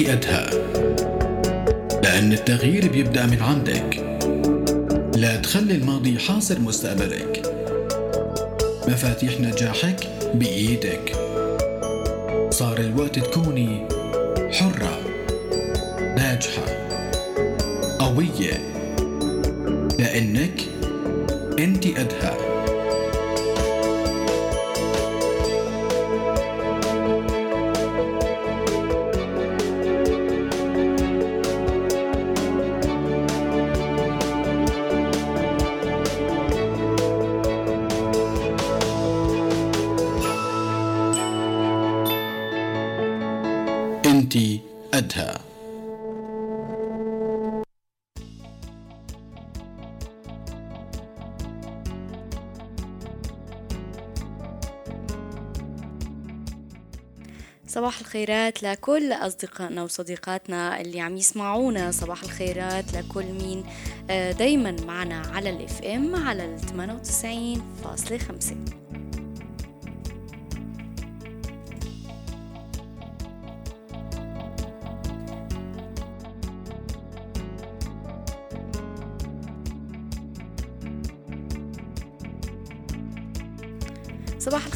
أدهى. لأن التغيير بيبدأ من عندك. لا تخلي الماضي حاصر مستقبلك. مفاتيح نجاحك بإيدك. صار الوقت تكوني حرة ناجحة قوية. لأنك أنت أدهى. الخيرات لكل أصدقائنا وصديقاتنا اللي عم يسمعونا. صباح الخيرات لكل مين آه، دايما معنا على الاف ام على ال 98.5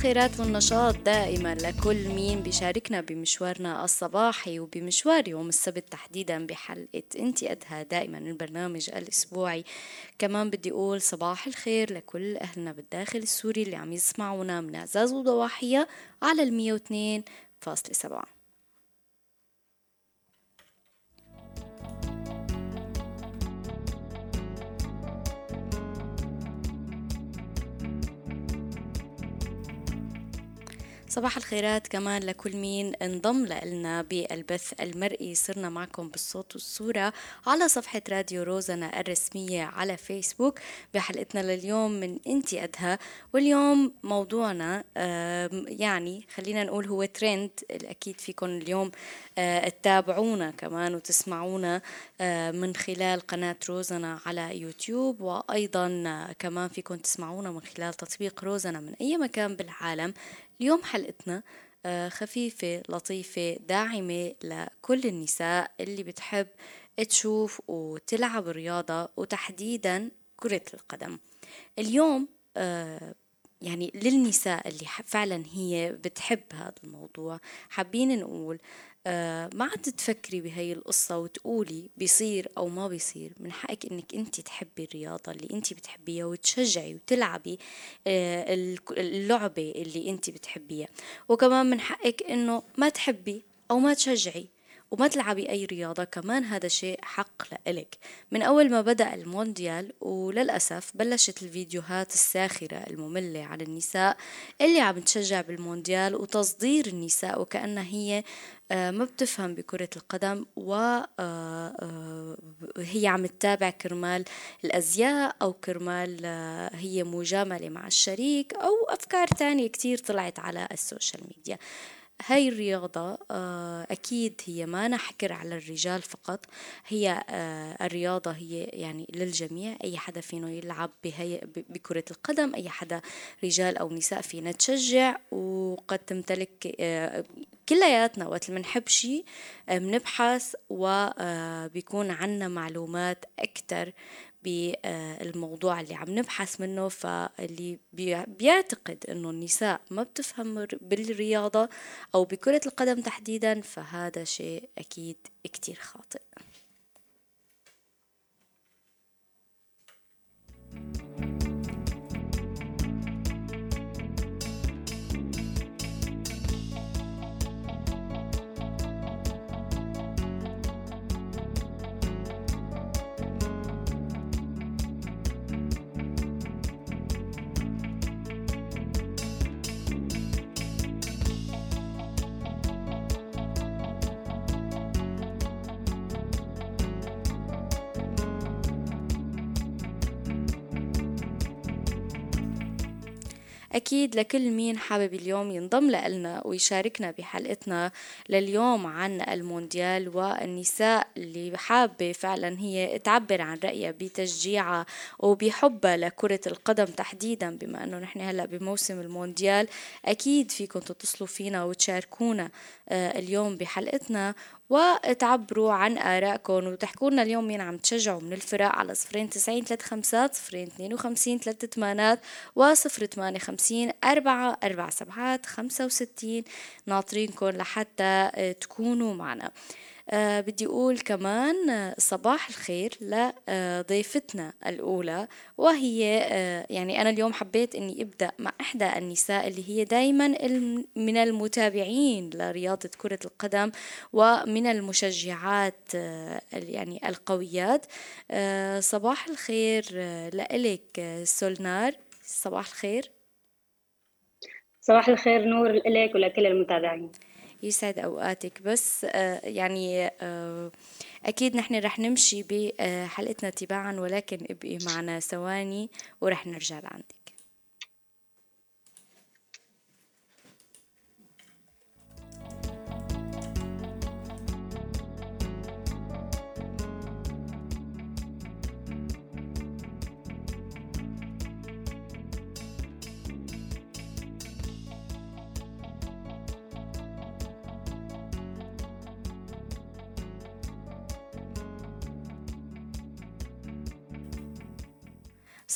الخيرات والنشاط دائما. لكل مين بيشاركنا بمشوارنا الصباحي وبمشوار يوم السبت تحديدا بحلقة انتي أدهى دائما البرنامج الأسبوعي. كمان بدي أقول صباح الخير لكل أهلنا بالداخل السوري اللي عم يسمعونا من عزاز وضواحية على المية واثنين فاصلة سبعة. صباح الخيرات كمان لكل مين انضم لنا بالبث المرئي. صرنا معكم بالصوت والصورة على صفحة راديو روزنا الرسمية على فيسبوك. بحلقتنا لليوم من انتي أدهى. واليوم موضوعنا يعني خلينا نقول هو ترند أكيد فيكم اليوم آه، تتابعونا كمان وتسمعونا آه، من خلال قناة روزنا على يوتيوب. وأيضا آه، كمان فيكم تسمعونا من خلال تطبيق روزنا من أي مكان بالعالم. اليوم حلقتنا خفيفة لطيفة داعمة لكل النساء اللي بتحب تشوف وتلعب رياضة وتحديدا كرة القدم. اليوم يعني للنساء اللي فعلا هي بتحب هذا الموضوع حابين نقول آه ما عاد تفكري بهي القصة وتقولي بيصير أو ما بيصير من حقك إنك أنت تحبي الرياضة اللي أنت بتحبيها وتشجعي وتلعبي آه اللعبة اللي أنت بتحبيها. وكمان من حقك إنه ما تحبي أو ما تشجعي وما تلعبي أي رياضة كمان هذا شيء حق لإلك. من أول ما بدأ المونديال وللأسف بلشت الفيديوهات الساخرة المملة عن النساء اللي عم تشجع بالمونديال وتصدير النساء وكأنها هي آه، ما بتفهم بكرة القدم وهي آه، آه، عم تتابع كرمال الأزياء أو كرمال هي مجاملة مع الشريك أو أفكار تانية كتير طلعت على السوشيال ميديا. هاي الرياضة آه، أكيد هي ما نحكر على الرجال فقط هي آه، الرياضة هي يعني للجميع أي حدا فينا يلعب بهي بكرة القدم أي حدا رجال أو نساء فينا تشجع وقد تمتلك آه، كلياتنا. وقت منحب شي بنبحث وبيكون عنا معلومات أكتر بالموضوع اللي عم نبحث منه فاللي بيعتقد إنه النساء ما بتفهم بالرياضة أو بكرة القدم تحديدا فهذا شيء أكيد كتير خاطئ. أكيد لكل مين حابب اليوم ينضم لنا ويشاركنا بحلقتنا لليوم عن المونديال والنساء اللي حابة فعلا هي تعبر عن رأيها بتشجيعها وبحبها لكرة القدم تحديدا بما أنه نحن هلأ بموسم المونديال. أكيد فيكم تتصلوا فينا وتشاركونا آه، اليوم بحلقتنا. وتعبروا عن آرائكم وتحكوا لنا اليوم مين عم تشجعوا من الفرق على صفرين تسعين ثلاثة خمسات صفرين اثنين وخمسين ثلاثة ثمانات وصفر ثمانية خمسين أربعة أربعة سبعات خمسة وستين. ناطرينكم لحتى تكونوا معنا. آه بدي أقول كمان آه صباح الخير لضيفتنا الأولى وهي آه يعني أنا اليوم حبيت أني أبدأ مع إحدى النساء اللي هي دايما من المتابعين لرياضة كرة القدم ومن المشجعات آه يعني القويات. آه صباح الخير آه لإلك سولنار. صباح الخير. صباح الخير نور لك ولكل المتابعين. يسعد أوقاتك. بس آه يعني آه أكيد نحن رح نمشي بحلقتنا تباعا ولكن ابقي معنا ثواني ورح نرجع لعندك.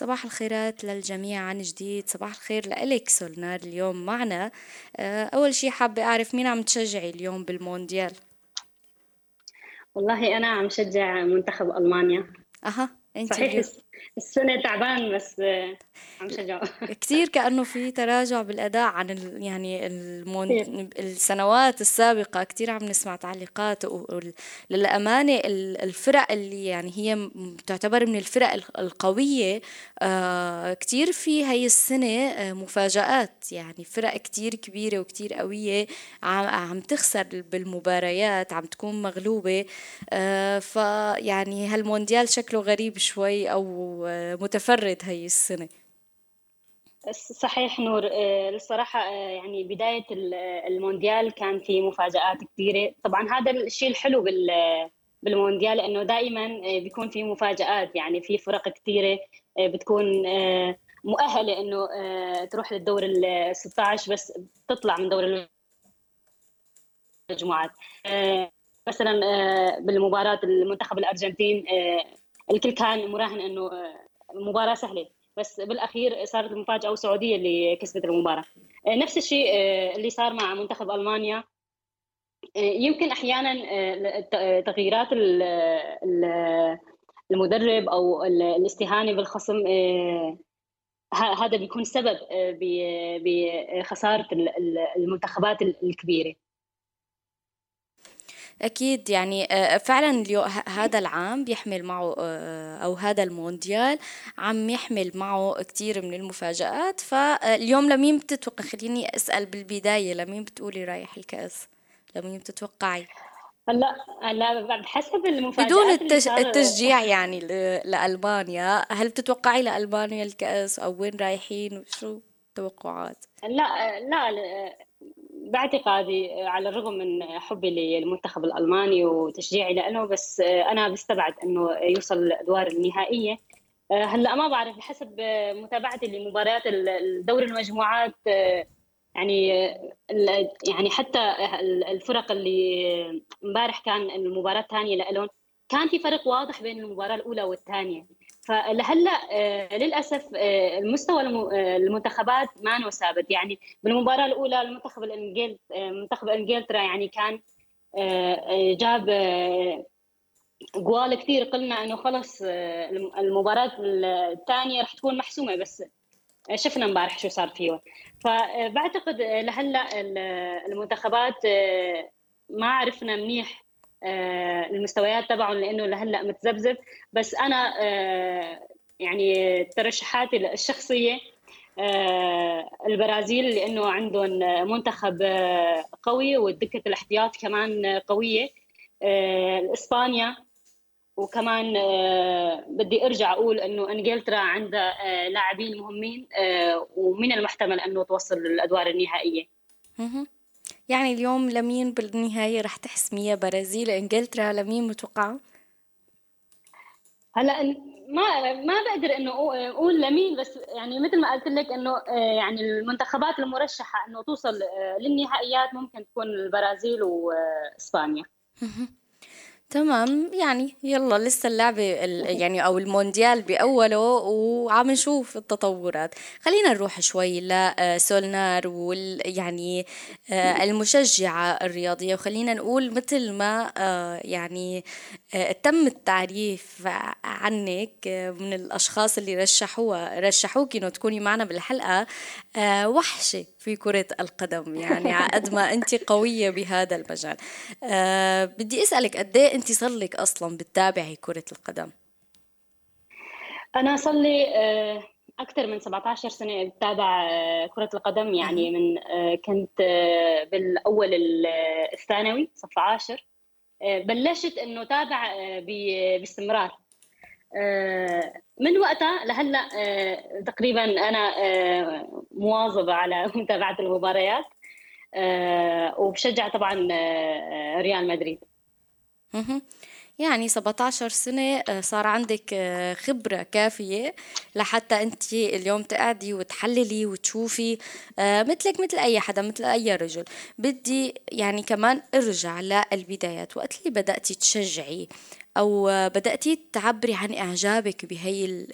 صباح الخيرات للجميع عن جديد. صباح الخير لإلك سولنار. اليوم معنا أول شي حابة أعرف مين عم تشجعي اليوم بالمونديال؟ والله أنا عم شجع منتخب ألمانيا. أها انت صحيح السنة تعبان بس عم شجعه. كثير كأنه في تراجع بالأداء عن ال يعني المون... السنوات السابقة. كثير عم نسمع تعليقات وللأمانة الفرق اللي يعني هي تعتبر من الفرق القوية آه كثير في هي السنة آه مفاجآت. يعني فرق كثير كبيرة وكثير قوية عم, عم تخسر بالمباريات عم تكون مغلوبة. آه فيعني هالمونديال شكله غريب شوي أو متفرد هي السنة. صحيح نور الصراحة يعني بداية المونديال كان في مفاجآت كثيرة طبعا هذا الشيء الحلو بالمونديال إنه دائما بيكون في مفاجآت. يعني في فرق كثيرة بتكون مؤهلة إنه تروح للدور ال 16 بس تطلع من دور المجموعات. مثلا بالمباراة المنتخب الأرجنتين الكل كان مراهن إنه مباراة سهلة. بس بالأخير صارت المفاجأة والسعودية اللي كسبت المباراة. نفس الشيء اللي صار مع منتخب ألمانيا. يمكن أحيانا تغييرات المدرب أو الاستهانة بالخصم هذا بيكون سبب بخسارة المنتخبات الكبيرة. أكيد يعني فعلا هذا العام بيحمل معه أو هذا المونديال عم يحمل معه كتير من المفاجآت. فاليوم لمين بتتوقع؟ خليني أسأل بالبداية لمين بتقولي رايح الكأس؟ لمين بتتوقعي؟ هلأ هلأ بحسب المفاجآت بدون التش... التشجيع يعني لألمانيا هل بتتوقعي لألمانيا الكأس أو وين رايحين؟ وشو توقعات؟ لا لا باعتقادي على الرغم من حبي للمنتخب الألماني وتشجيعي له بس أنا بستبعد إنه يوصل الادوار النهائية. هلأ ما بعرف بحسب متابعتي لمباريات الدوري المجموعات يعني يعني حتى الفرق اللي امبارح كان المباراة الثانية لهم كان في فرق واضح بين المباراة الأولى والثانية. فلهلا للأسف المستوى المنتخبات ما ثابت. يعني بالمباراة الأولى المنتخب الانجيل منتخب إنجلترا يعني كان جاب جوال كثير. قلنا إنه خلص المباراة الثانية رح تكون محسومة بس شفنا امبارح شو صار فيه فبعتقد لهلا المنتخبات ما عرفنا منيح المستويات تبعهم لأنه لهلأ متذبذب. بس أنا يعني ترشحاتي الشخصية البرازيل لأنه عندهم منتخب قوي ودكه الاحتياط كمان قوية. إسبانيا وكمان بدي أرجع أقول إنه إنجلترا عندها لاعبين مهمين ومن المحتمل إنه توصل للأدوار النهائية. يعني اليوم لمين بالنهاية رح تحسميها برازيل انجلترا لمين متوقعة؟ هلا ما ما بقدر إنه أقول لمين بس يعني مثل ما قلت لك إنه يعني المنتخبات المرشحة إنه توصل للنهائيات ممكن تكون البرازيل وإسبانيا تمام يعني يلا لسه اللعبة يعني أو المونديال بأوله وعم نشوف التطورات. خلينا نروح شوي لسولنار وال يعني آه، المشجعة الرياضية. وخلينا نقول مثل ما آه، يعني آه، تم التعريف عنك من الأشخاص اللي رشحوها رشحوك إنه تكوني معنا بالحلقة. وحشة في كرة القدم يعني قد ما أنت قوية بهذا المجال. بدي أسألك قد إيه أنت صار لك أصلا بتتابعي كرة القدم؟ أنا صار لي آه، أكثر من 17 سنة بتابع آه، كرة القدم يعني من آه، كنت بالأول الثانوي صف عاشر. بلشت إنه تابع باستمرار. من وقتها لهلأ آه، تقريبا أنا آه، مواظبة على متابعة المباريات آه، وبشجع طبعا ريال مدريد. يعني 17 سنة صار عندك خبرة كافية لحتى أنت اليوم تقعدي وتحللي وتشوفي مثلك مثل أي حدا مثل أي رجل. بدي يعني كمان أرجع للبدايات. وقت اللي بدأتي تشجعي أو بدأتي تعبري عن إعجابك بهي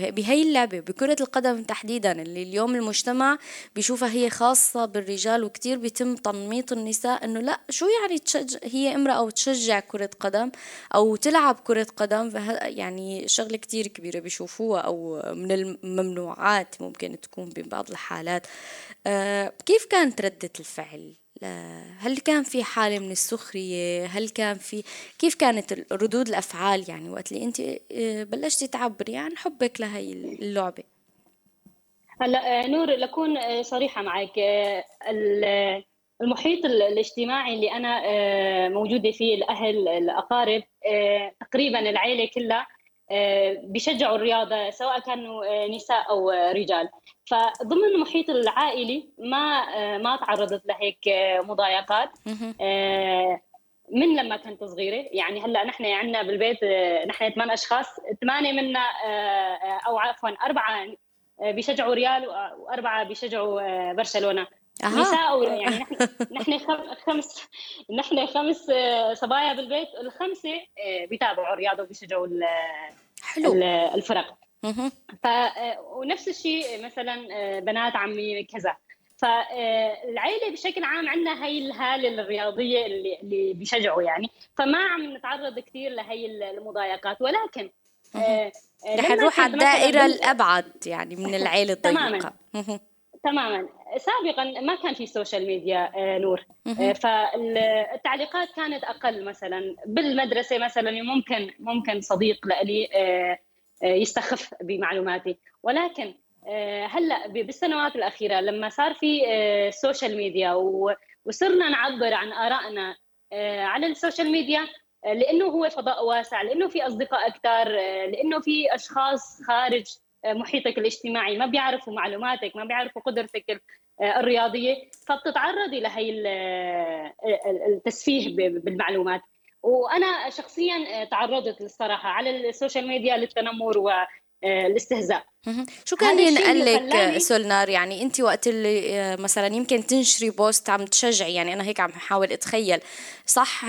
بهي اللعبة بكرة القدم تحديدا اللي اليوم المجتمع بيشوفها هي خاصة بالرجال وكتير بيتم تنميط النساء إنه لا شو يعني تشجع هي امرأة وتشجع كرة قدم أو تلعب كرة قدم؟ يعني شغلة كتير كبيرة بيشوفوها أو من الممنوعات ممكن تكون ببعض الحالات. آه، كيف كانت ردة الفعل؟ هل كان في حالة من السخرية؟ هل كان في كيف كانت ردود الأفعال يعني وقت اللي أنت آه، بلشتي تعبري عن حبك لهي اللعبة؟ هلا آه، نور لكون آه، صريحة معك. المحيط الاجتماعي اللي أنا موجودة فيه الأهل الأقارب تقريبا العائلة كلها بيشجعوا الرياضة سواء كانوا نساء أو رجال. فضمن المحيط العائلي ما ما تعرضت لهيك مضايقات. آه، من لما كنت صغيرة؟ يعني هلأ نحن عندنا بالبيت آه، نحن ثمان أشخاص. ثمانية منا آه، أو عفوا أربعة بيشجعوا ريال وأربعة بيشجعوا برشلونة. نساء يعني نحن نحن خمس نحن خمس صبايا بالبيت الخمسة بيتابعوا الرياضة وبيشجعوا حلو. الفرق. ف ونفس الشيء مثلا آه، بنات عمي كذا. فالعائله بشكل عام عندنا هي الهالة الرياضية اللي اللي بيشجعوا يعني. فما عم نتعرض كثير لهي المضايقات ولكن آه، آه، رح نروح على الدائرة الأبعد يعني من العائله الضيقة. تماما. تماما. سابقا ما كان في سوشيال ميديا نور. فالتعليقات كانت أقل مثلا. بالمدرسة مثلا ممكن ممكن صديق لي يستخف بمعلوماتي. ولكن آه، هلأ بالسنوات الأخيرة لما صار في سوشيال آه، ميديا وصرنا نعبر عن آرائنا آه، على السوشيال ميديا لأنه هو فضاء واسع لأنه في أصدقاء أكثر لأنه في أشخاص خارج محيطك الاجتماعي ما بيعرفوا معلوماتك ما بيعرفوا قدرتك الرياضية فبتتعرضي لهي التسفيه بالمعلومات. وأنا شخصيا تعرضت الصراحة على السوشيال ميديا للتنمر والاستهزاء شو كان ينقل لك سولنار؟ يعني أنت وقت اللي آه، مثلا يمكن تنشري بوست عم تشجعي يعني أنا هيك عم بحاول أتخيل. صح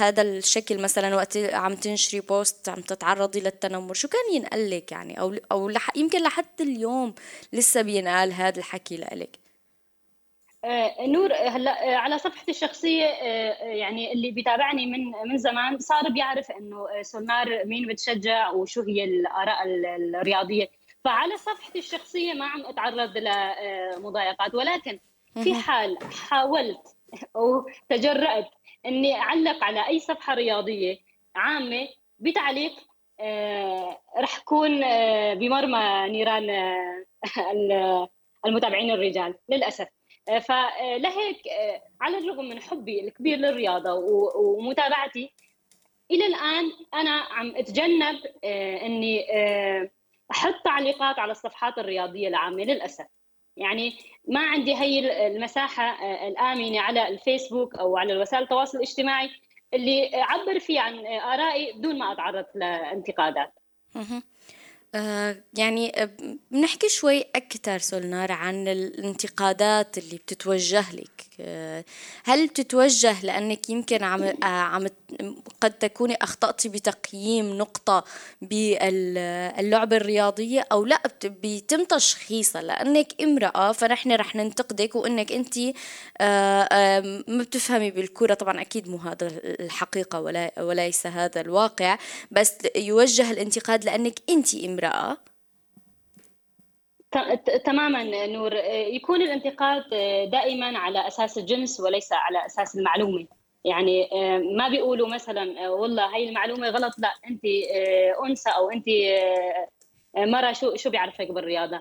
هذا الشكل مثلا وقت عم تنشري بوست عم تتعرضي للتنمر شو كان ينقل لك يعني؟ أو أو لح يمكن لحد اليوم لسه بينقال هذا الحكي لك آه، نور هلا آه، على صفحتي الشخصية آه، يعني اللي بيتابعني من من زمان صار بيعرف إنه سولنار مين بتشجع وشو هي الآراء الرياضية. فعلى صفحتي الشخصية ما عم أتعرض لمضايقات ولكن في حال حاولت أو تجرأت إني أعلق على أي صفحة رياضية عامة بتعليق رح كون بمرمى نيران المتابعين الرجال للأسف. فلهيك آه، على الرغم من حبي الكبير للرياضة ومتابعتي إلى الآن أنا عم أتجنب آه، إني آه، أحط تعليقات على الصفحات الرياضية العامة للأسف. يعني ما عندي هي المساحة الآمنة على الفيسبوك أو على وسائل التواصل الاجتماعي اللي أعبر فيه عن آرائي بدون ما أتعرض لانتقادات. آه، يعني بنحكي شوي أكثر سولنار عن الانتقادات اللي بتتوجه لك. آه، هل بتتوجه لأنك يمكن عم, آه، عم قد تكوني أخطأتي بتقييم نقطة باللعبة الرياضية أو لا بيتم تشخيصها لأنك امرأة فنحن رح ننتقدك وأنك أنت ما بتفهمي بالكرة طبعا أكيد مو هذا الحقيقة ولا وليس هذا الواقع. بس يوجه الانتقاد لأنك أنت امرأة. تماما نور. يكون الانتقاد دائما على أساس الجنس وليس على أساس المعلومة. يعني ما بيقولوا مثلا والله هاي المعلومة غلط لا أنت أنثى أو أنت مرة شو شو بيعرفك بالرياضة؟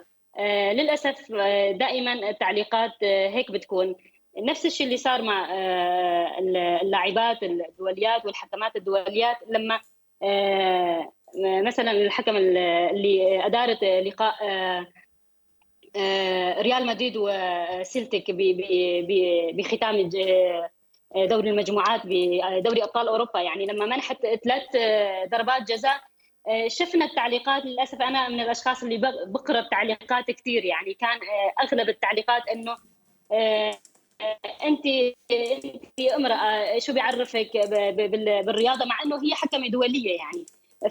للأسف دائما التعليقات هيك بتكون. نفس الشيء اللي صار مع اللاعبات الدوليات والحكمات الدوليات لما مثلا الحكم اللي ادارت لقاء آه، ريال مدريد وسيلتيك بختام دوري المجموعات بدوري أبطال أوروبا. يعني لما منحت ثلاث آه، ضربات جزاء آه، شفنا التعليقات. للأسف أنا من الأشخاص اللي بقرأ التعليقات كثير يعني كان أغلب التعليقات إنه انت انت امرأة شو بيعرفك بالرياضة؟ مع إنه هي حكمه دولية يعني.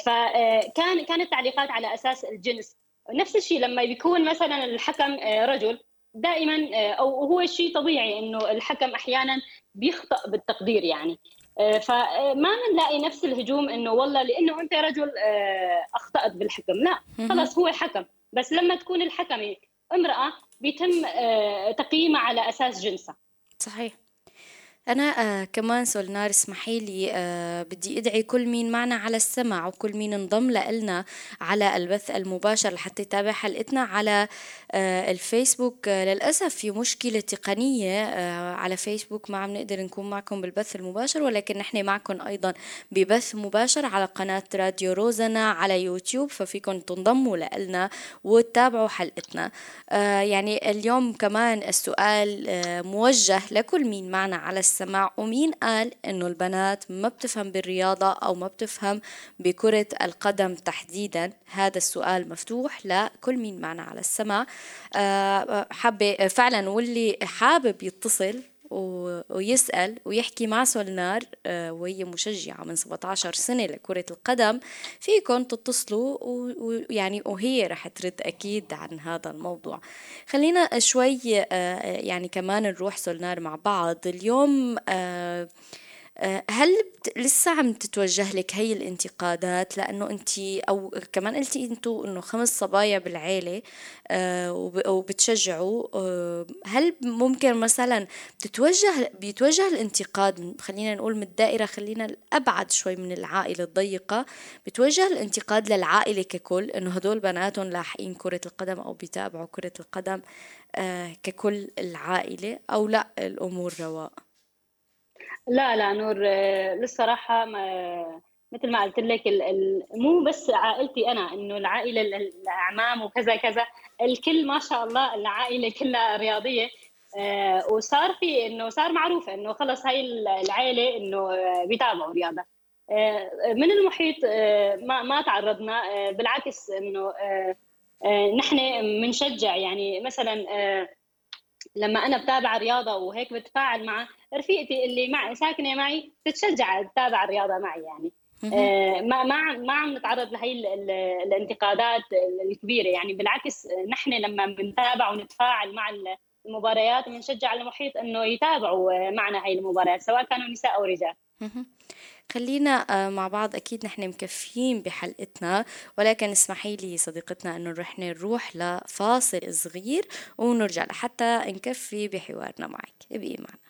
فكان كانت التعليقات على أساس الجنس. نفس الشيء لما بيكون مثلا الحكم آه، رجل دائما آه، أو هو شيء طبيعي إنه الحكم أحيانا بيخطأ بالتقدير يعني. آه، فما بنلاقي نفس الهجوم إنه والله لإنه أنت رجل أخطأت بالحكم. لا خلص هو حكم بس لما تكون الحكمه امرأة بيتم تقييمها على أساس جنسها. صحيح. أنا آه كمان سولنار اسمحي لي آه بدي أدعي كل مين معنا على السمع وكل مين انضم لنا على البث المباشر لحتى يتابع حلقتنا على آه الفيسبوك آه للأسف في مشكلة تقنية آه على فيسبوك. ما عم نقدر نكون معكم بالبث المباشر ولكن نحن معكم أيضا ببث مباشر على قناة راديو روزنا على يوتيوب ففيكم تنضموا لنا وتتابعوا حلقتنا. آه يعني اليوم كمان السؤال آه موجه لكل مين معنا على السمع ومين قال إنه البنات ما بتفهم بالرياضة أو ما بتفهم بكرة القدم تحديدا؟ هذا السؤال مفتوح لكل مين معنا على السمع آه، حابة فعلا واللي حابب يتصل ويسأل ويحكي مع سولنار آه، وهي مشجعة من 17 سنة لكرة القدم فيكم تتصلوا ويعني وهي رح ترد أكيد عن هذا الموضوع. خلينا شوي آه، يعني كمان نروح سولنار مع بعض. اليوم آه آه، هل لسه عم تتوجه لك هي الانتقادات؟ لأنه أنت أو كمان قلتي أنتو إنه خمس صبايا بالعيلة آه، وبتشجعوا آه، هل ممكن مثلا بتتوجه بيتوجه الانتقاد؟ خلينا نقول من الدائرة خلينا الابعد شوي من العائلة الضيقة. بتوجه الانتقاد للعائلة ككل إنه هدول بناتهم لاحقين كرة القدم أو بيتابعوا كرة القدم ككل العائلة أو لأ الأمور رواق؟ لا لا نور آه، للصراحة ما مثل ما قلت لك مو بس عائلتي أنا إنه العائلة الأعمام وكذا كذا الكل ما شاء الله العائلة كلها رياضية. آه، وصار في إنه صار معروف إنه خلص هاي العائلة إنه آه، بيتابعوا رياضة. من المحيط ما ما تعرضنا بالعكس إنه نحن بنشجع يعني مثلا لما أنا بتابع رياضه وهيك بتفاعل مع رفيقتي اللي مع ساكنة معي تتشجع تتابع الرياضة معي يعني. آه ما ما ما عم نتعرض لهي الانتقادات الكبيرة يعني. بالعكس نحن لما بنتابع ونتفاعل مع المباريات بنشجع المحيط إنه يتابعوا معنا هاي المباريات سواء كانوا نساء أو رجال. خلينا آه، مع بعض. أكيد نحن مكفيين بحلقتنا ولكن اسمحي لي صديقتنا أنه رح نروح لفاصل صغير ونرجع لحتى نكفي بحوارنا معك. ابقي معنا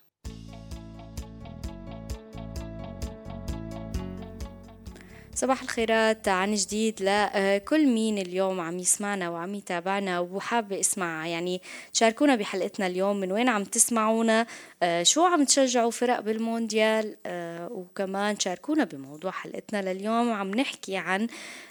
صباح الخيرات. عن جديد لكل مين اليوم عم يسمعنا وعم يتابعنا وحابة أسمع. يعني تشاركونا بحلقتنا اليوم من وين عم تسمعونا آه، شو عم تشجعوا فرق بالمونديال؟ آه، وكمان شاركونا بموضوع حلقتنا لليوم. عم نحكي عن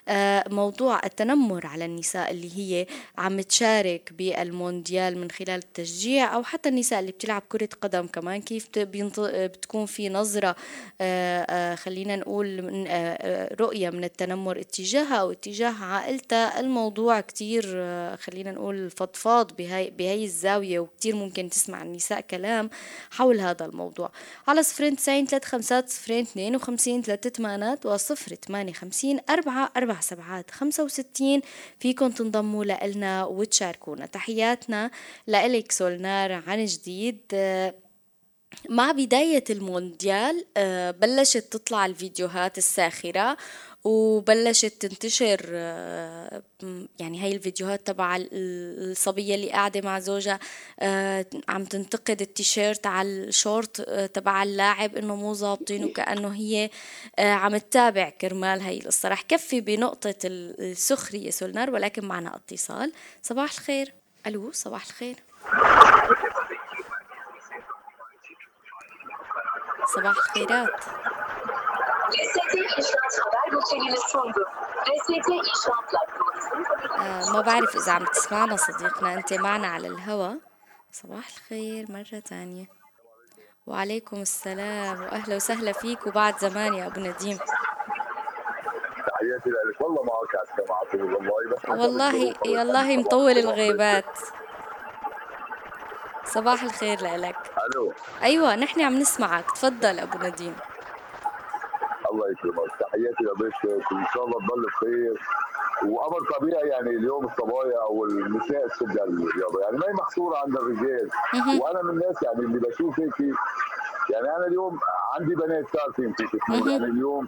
آه، موضوع التنمر على النساء اللي هي عم تشارك بالمونديال من خلال التشجيع أو حتى النساء اللي بتلعب كرة قدم كمان. كيف بتكون في نظرة خلينا نقول من رؤية من التنمر اتجاهها أو اتجاه عائلتها. الموضوع كتير آه، خلينا نقول فضفاض بهاي, بهاي الزاوية وكتير ممكن تسمع النساء كلام. حول هذا الموضوع. على صفرين تسعين ثلاث خمسات صفرين اثنين وخمسين ثلاثة ثمانات وصفر ثمانية خمسين أربعة أربع سبعات خمسة وستين. فيكم تنضموا لإلنا وتشاركونا. تحياتنا لإلك سولنار. عن جديد مع بداية المونديال آه، بلشت تطلع الفيديوهات الساخرة وبلشت تنتشر آه، يعني هاي الفيديوهات تبع الصبية اللي قاعدة مع زوجها آه، عم تنتقد التيشيرت على الشورت تبع اللاعب إنه مو ظابطين وكأنه هي عم تتابع كرمال هاي القصة. رح كفي بنقطة السخرية سولنار ولكن معنا اتصال. صباح الخير. ألو صباح الخير. صباح الخيرات. آه ما بعرف إذا عم تسمعنا صديقنا. أنت معنا على الهوا. صباح الخير مرة تانية. وعليكم السلام. وأهلا وسهلا فيك وبعد زمان يا أبو نديم. تحياتي لك. والله معك على السماعة. والله بس والله والله مطول الغيبات. صباح الخير لك. ألو. أيوه نحن عم نسمعك. تفضل أبو نديم. الله يكرمك. تحياتي لضيفتك وان شاء الله تضل بخير. وامر طبيعي يعني اليوم الصبايا أو النساء تشجع الرياضه يعني ما هي محصورة عند الرجال. وأنا من الناس يعني اللي بشوف هيك يعني أنا اليوم عندي بنات تعرفين كيف يعني اليوم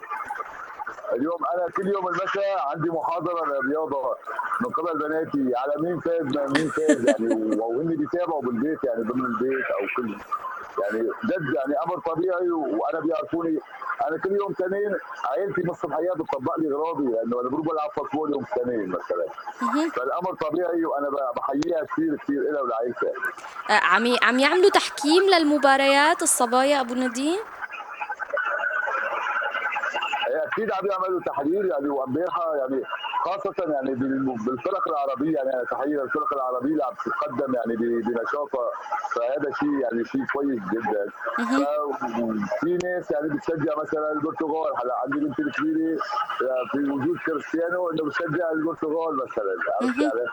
اليوم أنا كل يوم المساء عندي محاضرة للرياضة من قبل بناتي. على مين فاز؟ مين فاز؟ يعني وهن بيتابعوا بالبيت يعني ضمن البيت أو كل يعني جد يعني أمر طبيعي وأنا بيعرفوني. أنا كل يوم تنين عائلتي من الصبحيات بتطبق لي غراضي لأنه أنا بروح بلعب فوتبول يوم تنين مثلا. فالأمر طبيعي وأنا بحييها كثير كثير لها ولعائلتها آه، عم عم يعملوا تحكيم للمباريات الصبايا أبو نديم أكيد عم يعملوا تحرير يعني وأمبارحة يعني خاصة يعني بالفرق العربية يعني تحية للفرق العربية اللي عم تتقدم يعني بنشاطها فهذا شيء يعني شيء كويس جدا. في ناس يعني بتشجع مثلا البرتغال هلأ عندي بنتي الكبيرة في وجود كريستيانو إنه بتشجع البرتغال مثلا عرفت يعني؟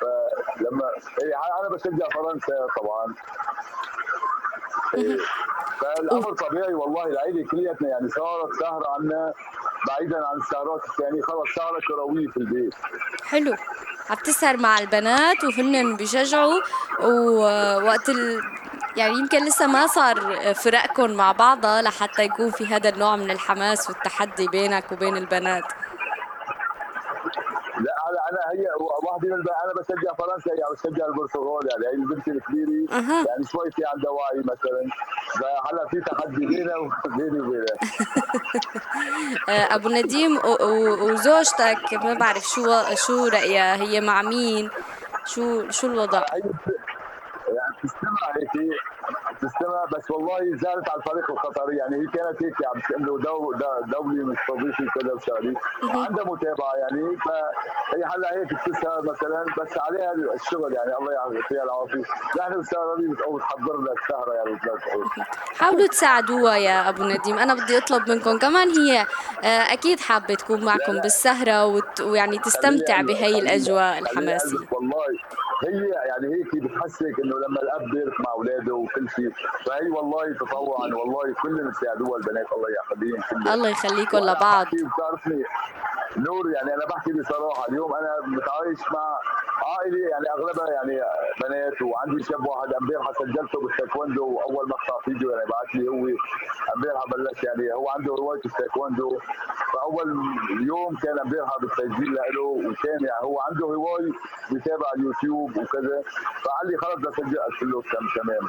فلما إيه، أنا بشجع فرنسا طبعا. فالامر طبيعي والله. العيله كلياتنا يعني صارت سهره عنا بعيدا عن السهرات الثانية. خلص سهرة كرويه في البيت. حلو. عم تسهر مع البنات وهن بيشجعوا ووقت ال... يعني يمكن لسه ما صار فرقكم مع بعضها لحتى يكون في هذا النوع من الحماس والتحدي بينك وبين البنات. لا أنا هي من أنا بشجع فرنسا يعني بشجع البرتغال يعني هي البنت الكبيرة أه. يعني شوي في عندها وعي مثلا فهلأ في تحدي بينها وبيني وبينها آه، أبو نديم وزوجتك ما بعرف شو شو رأيها هي مع مين شو شو الوضع؟ يعني تستمع هيك تستمع بس والله زادت على الفريق القطري. يعني هي كانت هيك عم تقول دو دولي مستضيفه كذا وشغلي عندها متابعة يعني فهي هلا هيك بتسهر مثلا بس عليها الشغل يعني الله يعطيها العافية. نحن بالسهرة بتقوم تحضر لك سهره يعني حاولوا تساعدوها يا أبو نديم؟ أنا بدي أطلب منكم كمان هي آه، أكيد حابة تكون معكم بالسهرة ويعني تستمتع بهي الأجواء الحماسية. والله. هي يعني هيك بتحسك إنه لما الأب بيرك مع أولاده وكل شيء فهي والله تطوعا والله كلهم بيساعدوها البنات الله يخليهم الله يخليكم لبعض. بتعرفني نور يعني أنا بحكي بصراحة اليوم أنا متعايش مع عائله يعني أغلبها يعني بنات وعندي شاب واحد أمبارح سجلته بالتايكوندو وأول مقطع فيديو يعني بعث لي هو. أمبارح بلش يعني هو عنده رواية التايكوندو. فأول يوم كان أمبارح بالتسجيل له وكان يعني هو عنده هوايه بيتابع اليوتيوب وكذا. فقال لي خلص بدي أسجل. قلت له تمام.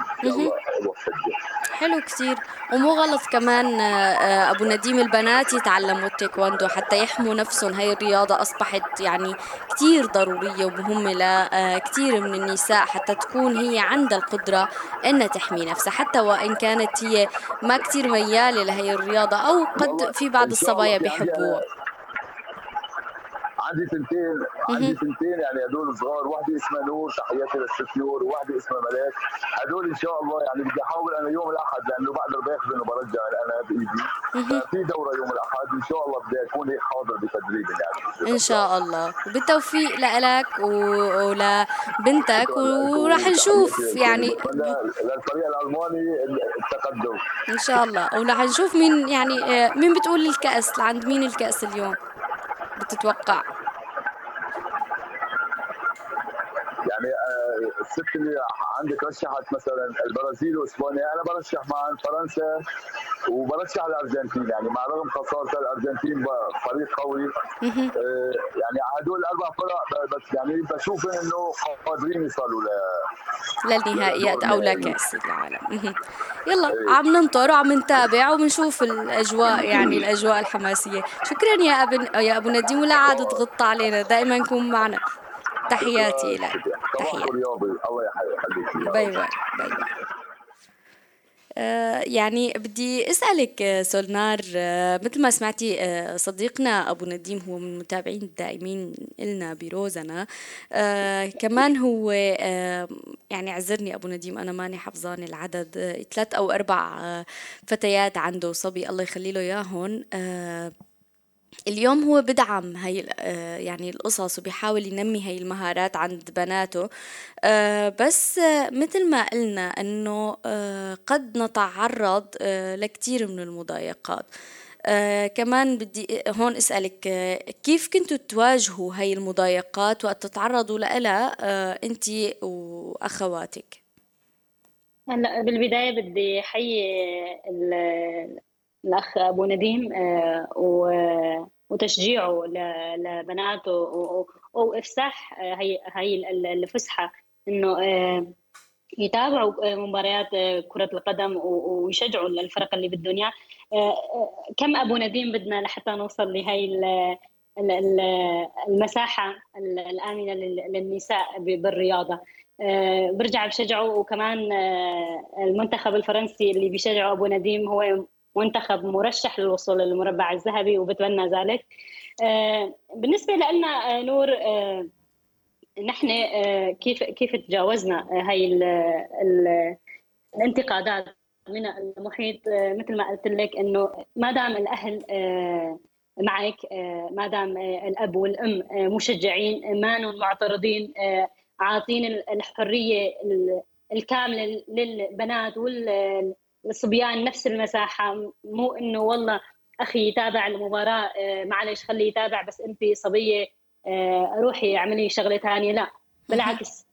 حلو كثير ومو غلط كمان آه، أبو نديم البنات يتعلموا التايكوندو حتى يحموا نفسهم. هاي الرياضة أصبحت يعني كثير ضرورية ومهمة لكثير من النساء حتى تكون هي عندها القدرة انها تحمي نفسها حتى وإن كانت هي ما كثير ميالة لهي الرياضة أو قد في بعض الصبايا بيحبوها عندي سنتين عندي سنتين يعني هدول صغار. واحدة اسمها نور تحياتي للست نور وواحدة اسمها ملاك. هدول إن شاء الله يعني بدي أحاول أنا يوم الأحد لأنه بقدر باخذ إنه برجع أنا بايدي ففي دورة يوم الأحد. إن شاء الله بدي أكون هيك حاضر بتدريب يعني. إن شاء الله. وبالتوفيق لك ولبنتك. وراح نشوف يعني للفريق الألماني التقدم. إن شاء الله. وراح نشوف مين يعني آه، مين بتقول الكأس؟ لعند مين الكأس اليوم؟ بتتوقع؟ يعني الست اللي عندك رشحت مثلا البرازيل وإسبانيا. أنا برشح معا فرنسا وبرشح الأرجنتين. يعني مع رغم خسارة الأرجنتين فريق قوي. آه، يعني هدول الاربع فرق بس يعني بشوف إنه قادرين يصلوا للنهائيات أو لكاس العالم. يلا إيه. عم ننطر وعم نتابع وبنشوف الأجواء يعني الأجواء الحماسية. شكرا يا ابن يا أبو نديم ولا عاد تغطى علينا. دائما كون معنا. تحياتي لك. تحياتي الله يحييك باي باي باي باي. آه، يعني بدي أسألك آه، سولنار آه، مثل ما سمعتي صديقنا أبو نديم هو من المتابعين الدائمين لنا بروزنا. كمان هو يعني عذرني أبو نديم أنا ماني حفظان العدد. ثلاث أو أربع فتيات عنده صبي. الله يخلي له إياهم. اليوم هو بدعم هاي آه، يعني القصص وبيحاول ينمي هاي المهارات عند بناته. آه، بس مثل ما قلنا إنه آه، قد نتعرض لكثير من المضايقات. كمان بدي هون أسألك كيف كنتوا تواجهوا هاي المضايقات وقت تتعرضوا لها أنت وأخواتك؟ هلأ بالبداية بدي أحيي الأخ أبو نديم آه، وتشجيعه لبناته وإفساح آه، هي هي الفسحة إنه آه، يتابعوا مباريات كرة القدم ويشجعوا الفرق اللي بالدنيا. كم أبو نديم بدنا لحتى نوصل لهي المساحة الآمنة للنساء بالرياضة. برجع بشجعه وكمان المنتخب الفرنسي اللي بيشجعه أبو نديم هو منتخب مرشح للوصول للمربع الذهبي وبتمنى ذلك. آه، بالنسبة لنا آه، نور آه، نحن كيف كيف تجاوزنا هاي الانتقادات من المحيط؟ مثل ما قلت لك إنه ما دام الأهل معك ما دام الأب والأم مشجعين ما معترضين عاطين الحرية الكاملة للبنات الصبيان نفس المساحة. مو إنه والله أخي يتابع المباراة آه، معلش خليه يتابع بس أنت صبية آه، روحي اعملي شغلة ثانية. لا بالعكس.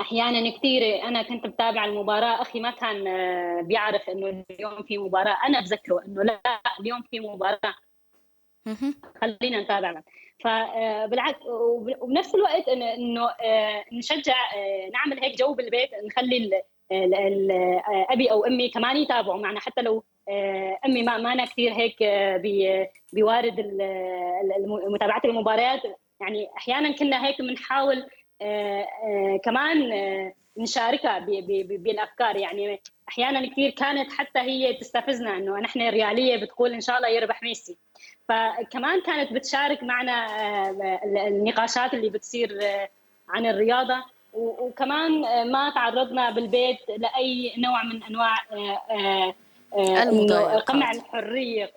أحيانا كثير أنا كنت بتابع المباراة أخي ما كان آه، بيعرف إنه اليوم في مباراة. أنا بذكره إنه لا اليوم في مباراة. خلينا نتابع فبالعكس وبنفس الوقت إنه نشجع نعمل هيك جو بالبيت نخلي أبي أو أمي كمان يتابعوا معنا. حتى لو آه، أمي ما مانا كثير هيك آه، بوارد متابعة المباريات يعني أحيانا كنا هيك بنحاول آه، كمان نشاركها بالأفكار. يعني أحيانا كثير كانت حتى هي تستفزنا إنه نحن ريالية بتقول إن شاء الله يربح ميسي. فكمان كانت بتشارك معنا النقاشات اللي بتصير عن الرياضة. وكمان ما تعرضنا بالبيت لأي نوع من أنواع آه، آه، قمع الحرية.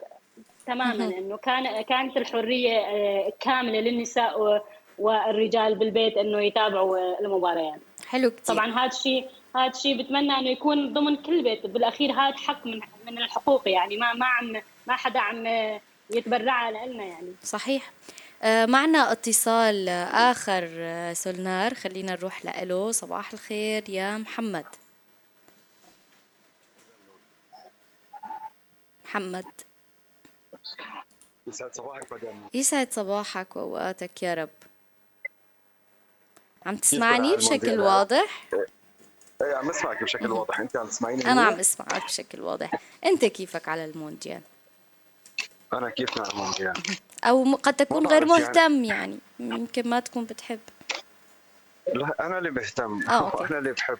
تماما. إنه كان كانت الحرية آه، كاملة للنساء والرجال بالبيت إنه يتابعوا المباريات. حلو كثير طبعا هذا الشيء هذا الشيء بتمنى إنه يكون ضمن كل بيت. بالأخير هذا حق من من الحقوق يعني. ما ما عم ما حدا عم يتبرع لنا يعني. صحيح. آه، معنا اتصال آخر آه، سولنار. خلينا نروح لإله صباح الخير يا محمد. محمد. يسعد صباحك مدام. يسعد صباحك وأوقاتك يا رب. عم تسمعني بشكل واضح؟ إيه عم اسمعك بشكل واضح. انت عم تسمعيني أنا عم اسمعك بشكل واضح. أنت كيفك على المونديال؟ أنا كيف مع المونديال أو قد تكون غير يعني. مهتم يعني يمكن ما تكون بتحب. لا أنا اللي بهتم. آه، أنا اللي بحب.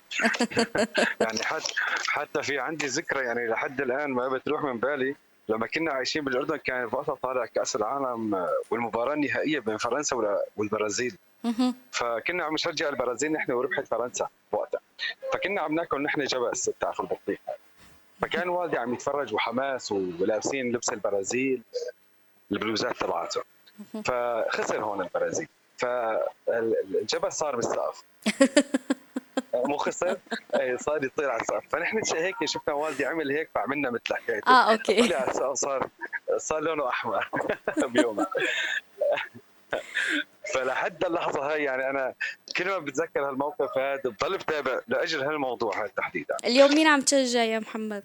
يعني حتى حتى في عندي ذكرى يعني لحد الآن ما بتروح من بالي لما كنا عايشين بالأردن كان وقتها طالع كأس العالم والمباراة النهائية بين فرنسا والبرازيل. فكنا عم نشجع البرازيل نحن وربحت فرنسا وقتها. فكنا عم ناكل نحن جبس بتعرف البطيخ. فكان والدي عم يتفرج وحماس ولابسين لبس البرازيل البلوزات تبعته. فخسر هون البرازيل. فالجبس صار بالسقف. مو خسر؟ اي صار يطير على السقف. فنحن هيك شفنا والدي عمل هيك فعملنا مثل حكايته. آه أوكي. طلع على السقف صار صار لونه أحمر بيومها فلحد اللحظة هاي يعني أنا كل ما بتذكر هالموقف هذا بضل بتابع لأجل هالموضوع هذا تحديدا اليوم مين عم تشجع يا محمد؟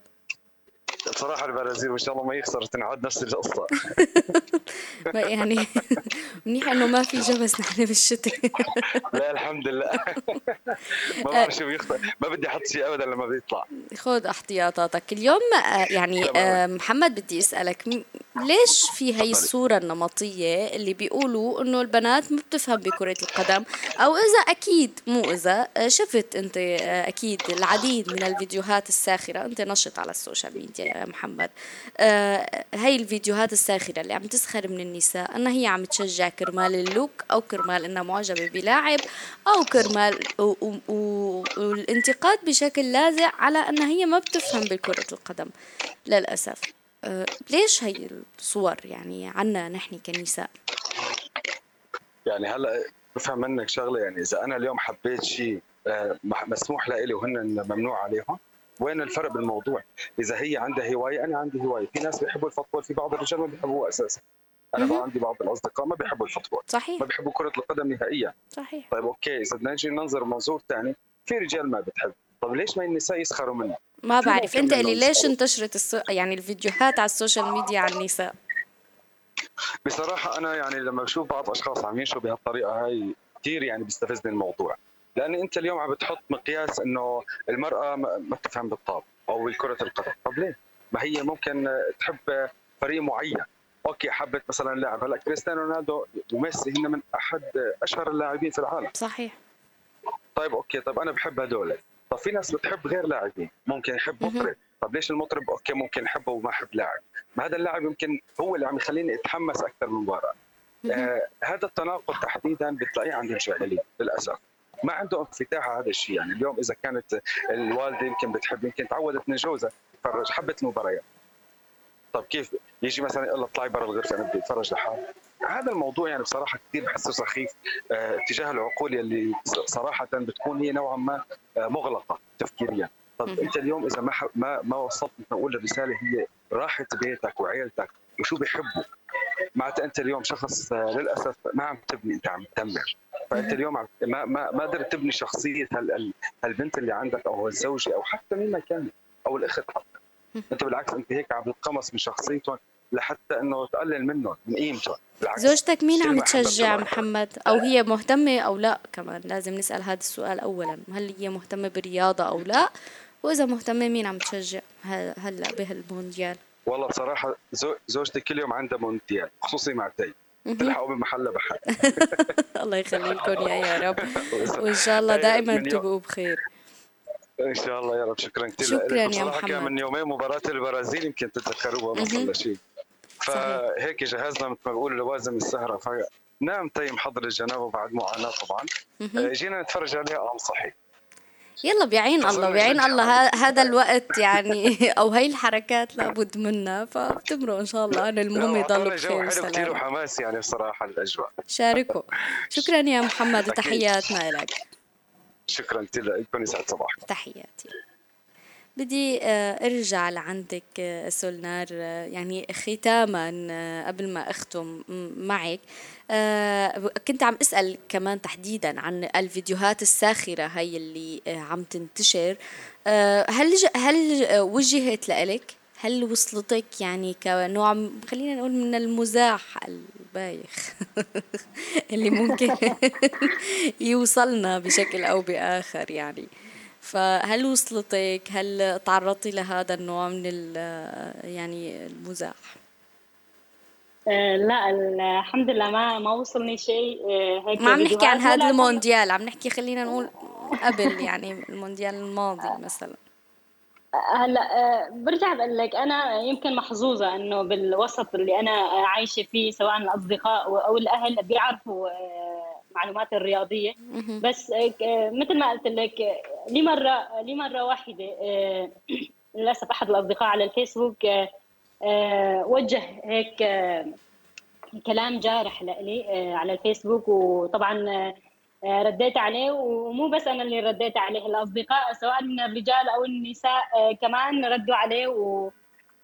بصراحه البرازيل وان شاء الله ما يخسر تنعاد نفس القصة. يعني منيح إنه ما في جبس نحن بالشتاء لا الحمد لله. ما بعرف شو بيخسر. ما بدي أحط شيء ابدا لما بيطلع. خذ احتياطاتك. اليوم آه، يعني آه، محمد بدي أسألك ليش في هي الصورة النمطية اللي بيقولوا إنه البنات ما بتفهم بكرة القدم؟ أو إذا أكيد مو إذا آه، شفت أنت أكيد العديد من الفيديوهات الساخرة أنت نشط على السوشيال ميديا. يا محمد. هاي الفيديوهات الساخرة اللي عم تسخر من النساء إنها هي عم تشجع كرمال اللوك أو كرمال إنها معجبة بلاعب أو كرمال والانتقاد بشكل لاذع على إنها هي ما بتفهم بكرة القدم للأسف. أه ليش هي الصور يعني عنا نحن كنساء؟ يعني هلا بفهم منك شغلة يعني إذا أنا اليوم حبيت شيء أه مسموح لإلي وهن ممنوع عليهم وين الفرق بالموضوع؟ إذا هي عندها هواية أنا عندي هواية، في ناس بيحبوا الفوتبول في بعض الرجال ما بيحبوه أساسا. أنا ما عندي بعض الأصدقاء ما بيحبوا الفوتبول. صحيح. ما بيحبوا كرة القدم نهائيا. صحيح. طيب أوكي إذا بدنا نجي ننظر منظور ثاني في رجال ما بتحب. طيب ليش ما النساء يسخروا منها ما بعرف. أنت اللي ليش انتشرت السو... يعني الفيديوهات على السوشيال ميديا عن النساء؟ بصراحة أنا يعني لما بشوف بعض أشخاص عم يمشوا بهالطريقة هاي كثير يعني بيستفزني الموضوع. لأن أنت اليوم عم بتحط مقياس إنه المرأة ما بتفهم بالطابة أو بالكرة القدم. طب ليه؟ ما هي ممكن تحب فريق معين. أوكي حبت مثلا لاعب. هلأ كريستيانو رونالدو وميسي هن من أحد أشهر اللاعبين في العالم. صحيح. طيب أوكي. طيب أنا بحب هدول. طب في ناس بتحب غير لاعبين. ممكن يحب مطرب طب ليش المطرب؟ أوكي ممكن احبه وما احب لاعب. ما هذا اللاعب يمكن هو اللي عم يخليني أتحمس أكثر من المباراه آه هذا التناقض تحديدا بتلاقيه عند الجاهلين للأسف. ما عنده انفتاح على هذا الشيء. يعني اليوم إذا كانت الوالدة يمكن بتحب يمكن تعودت من جوزها تتفرج حبت المباريات. طب كيف يجي مثلا يقول اطلعي برا الغرفة أنا بدي أتفرج لحالي. هذا الموضوع يعني بصراحة كثير بحسه سخيف آه تجاه العقول اللي صراحة بتكون هي نوعا ما آه مغلقة تفكيريا. طب أنت اليوم إذا ما ما ما وصلت نقول الرسالة هي راحه بيتك وعيلتك وشو بيحبوا؟ معناتها أنت اليوم شخص آه للأسف ما عم تبني أنت عم تدمر. فأنت اليوم ما ما ما قدرت تبني شخصية هالبنت اللي عندك أو الزوجه أو حتى مين ما كانت أو الأخت حتى. أنت بالعكس أنت هيك عم تتقمص من شخصيتهم لحتى إنه تقلل منهم من قيمتهم. بالعكس زوجتك مين عم تشجع محمد؟ أو هي مهتمة أو لا؟ كمان لازم نسأل هذا السؤال اولا. هل هي مهتمة بالرياضة أو لا؟ وإذا مهتمة مين عم تشجع هلأ بهالمونديال؟ والله بصراحة زوجتي كل يوم عندها مونديال خصوصي مع تي تلحقوا بمحلها بحر. الله يخلي لكم يا رب. وإن شاء الله دائما تبقوا بخير. إن شاء الله يا رب. شكرا كثير شكرا يا محمد. كان من يومين مباراة البرازيل يمكن تتذكروها ما صار شيء. فهيك جهزنا مثل ما بقول لوازم السهرة. فنام تيم حضر الجنابه بعد معاناة طبعا. جينا نتفرج عليها قام صحي يلا بعين الله بعين الله هذا الوقت يعني أو هي الحركات لابد منها فبتمروا إن شاء الله أنا المهم يضلوا بخير وسلام. كثير وحماس يعني بصراحة الاجواء شاركوا. شكرا يا محمد وتحياتنا لك شكرا كثير لكم يسعد صباحكم. تحياتي. بدي آه، ارجع لعندك آه، سولنار آه، يعني ختاما قبل ما اختم معك. كنت عم اسأل كمان تحديدا عن الفيديوهات الساخرة هي اللي عم تنتشر. هل هل وجهت لإلك؟ هل وصلتك يعني كنوع خلينا نقول من المزاح البايخ اللي ممكن يوصلنا بشكل أو بآخر يعني؟ فهل وصلتك؟ هل تعرضتي لهذا النوع من يعني المزاح؟ آه، لا الحمد لله ما ما وصلني شيء آه، هيك ما عم نحكي عن هذا المونديال عم نحكي خلينا نقول قبل يعني المونديال الماضي مثلا. هلا آه، برجع بقول لك أنا يمكن محظوظة إنه بالوسط اللي أنا عايشة فيه سواء الأصدقاء أو الأهل بيعرفوا معلومات الرياضية. بس مثل ما قلت لك لمرة لمرة واحدة للأسف أحد الأصدقاء على الفيسبوك وجه هيك كلام جارح لي على الفيسبوك وطبعا رديت عليه. ومو بس أنا اللي رديت عليه الأصدقاء سواء من الرجال أو النساء كمان ردوا عليه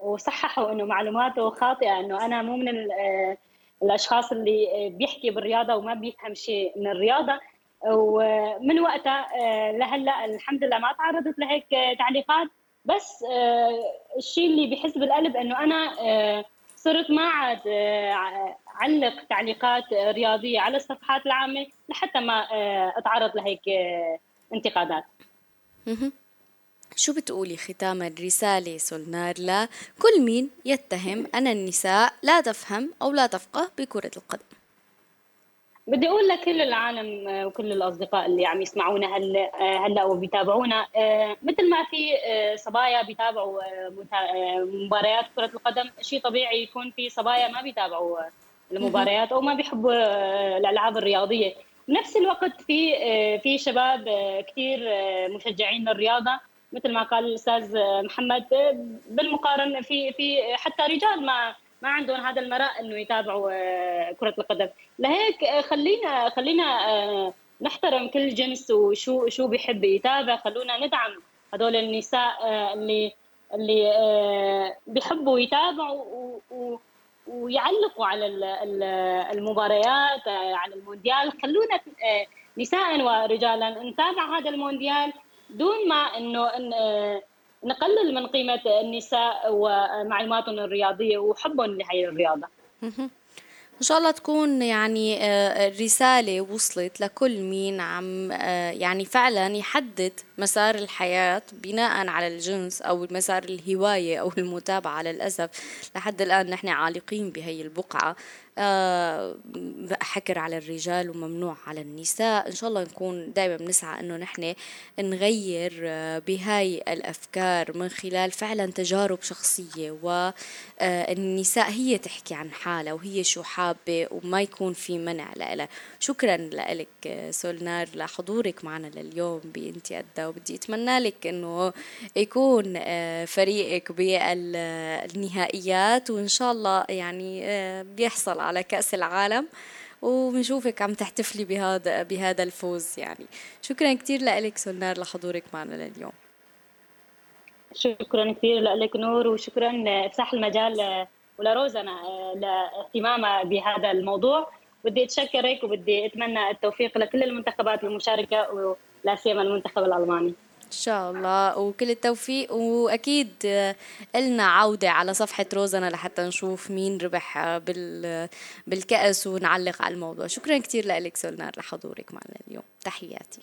وصححوا إنه معلوماته خاطئة إنه أنا مو من الأشخاص اللي بيحكي بالرياضة وما بيفهم شيء من الرياضة. ومن وقتها آه، لهلا الحمد لله ما تعرضت لهيك تعليقات. بس آه، الشيء اللي بحس بالقلب إنه أنا آه، صرت ما عاد علق تعليقات رياضية على الصفحات العامة لحتى ما أتعرض لهيك انتقادات. شو بتقولي؟ ختاما رسالة سولنار لكل مين يتهم أن النساء لا تفهم أو لا تفقه بكرة القدم. بدي أقول لكل العالم وكل الأصدقاء اللي عم يسمعونا هلا هلا وبيتابعونا. مثل ما في صبايا بيتابعوا مباريات كرة القدم شيء طبيعي يكون في صبايا ما بيتابعوا المباريات أو ما بيحبوا الألعاب الرياضية. بنفس الوقت في في شباب كثير مشجعين للرياضة. مثل ما قال الأستاذ محمد بالمقارنة في في حتى رجال ما ما عندهم هذا المرأة إنه يتابعوا آه، كرة القدم. لهيك آه، خلينا خلينا آه، نحترم كل جنس وشو شو بيحب يتابع. خلونا ندعم هذول النساء اللي اللي بيحبوا يتابعوا ويعلقوا على المباريات على المونديال. خلونا نساء ورجالا نتابع هذا المونديال. دون ما إنه نقلل من قيمة النساء ومعلوماتهم الرياضية وحبهم لهي الرياضة. إن شاء الله تكون يعني آه، رساله وصلت لكل مين عم آه، يعني فعلا يحدد مسار الحياة بناء على الجنس أو مسار الهواية أو المتابعة للاسف لحد الآن نحن عالقين بهي البقعة. آه، حكر على الرجال وممنوع على النساء. إن شاء الله نكون دائما بنسعى أنه نحن نغير آه، بهاي الأفكار من خلال فعلا تجارب شخصية. والنساء هي تحكي عن حالها وهي شو حابة وما يكون في منع لها. شكرا لك سولنار لحضورك معنا لليوم بانتي أدى وبدي أتمنى لك أنه يكون آه، فريقك بالنهائيات. وإن شاء الله يعني بيحصل على كأس العالم وبنشوفك عم تحتفلي بهذا بهذا الفوز يعني. شكرا كثير لك سولنار لحضورك معنا لليوم. شكرا كثير لك نور وشكرا افسح المجال ولروزنا لاهتمامها بهذا الموضوع. بدي أتشكرك وبدي أتمنى التوفيق لكل المنتخبات المشاركة ولا سيما المنتخب الألماني. إن شاء الله وكل التوفيق. وأكيد لنا عودة على صفحة روزنا لحتى نشوف مين ربح بال بالكأس ونعلق على الموضوع. شكرا كثير لك سولنار لحضورك معنا اليوم. تحياتي.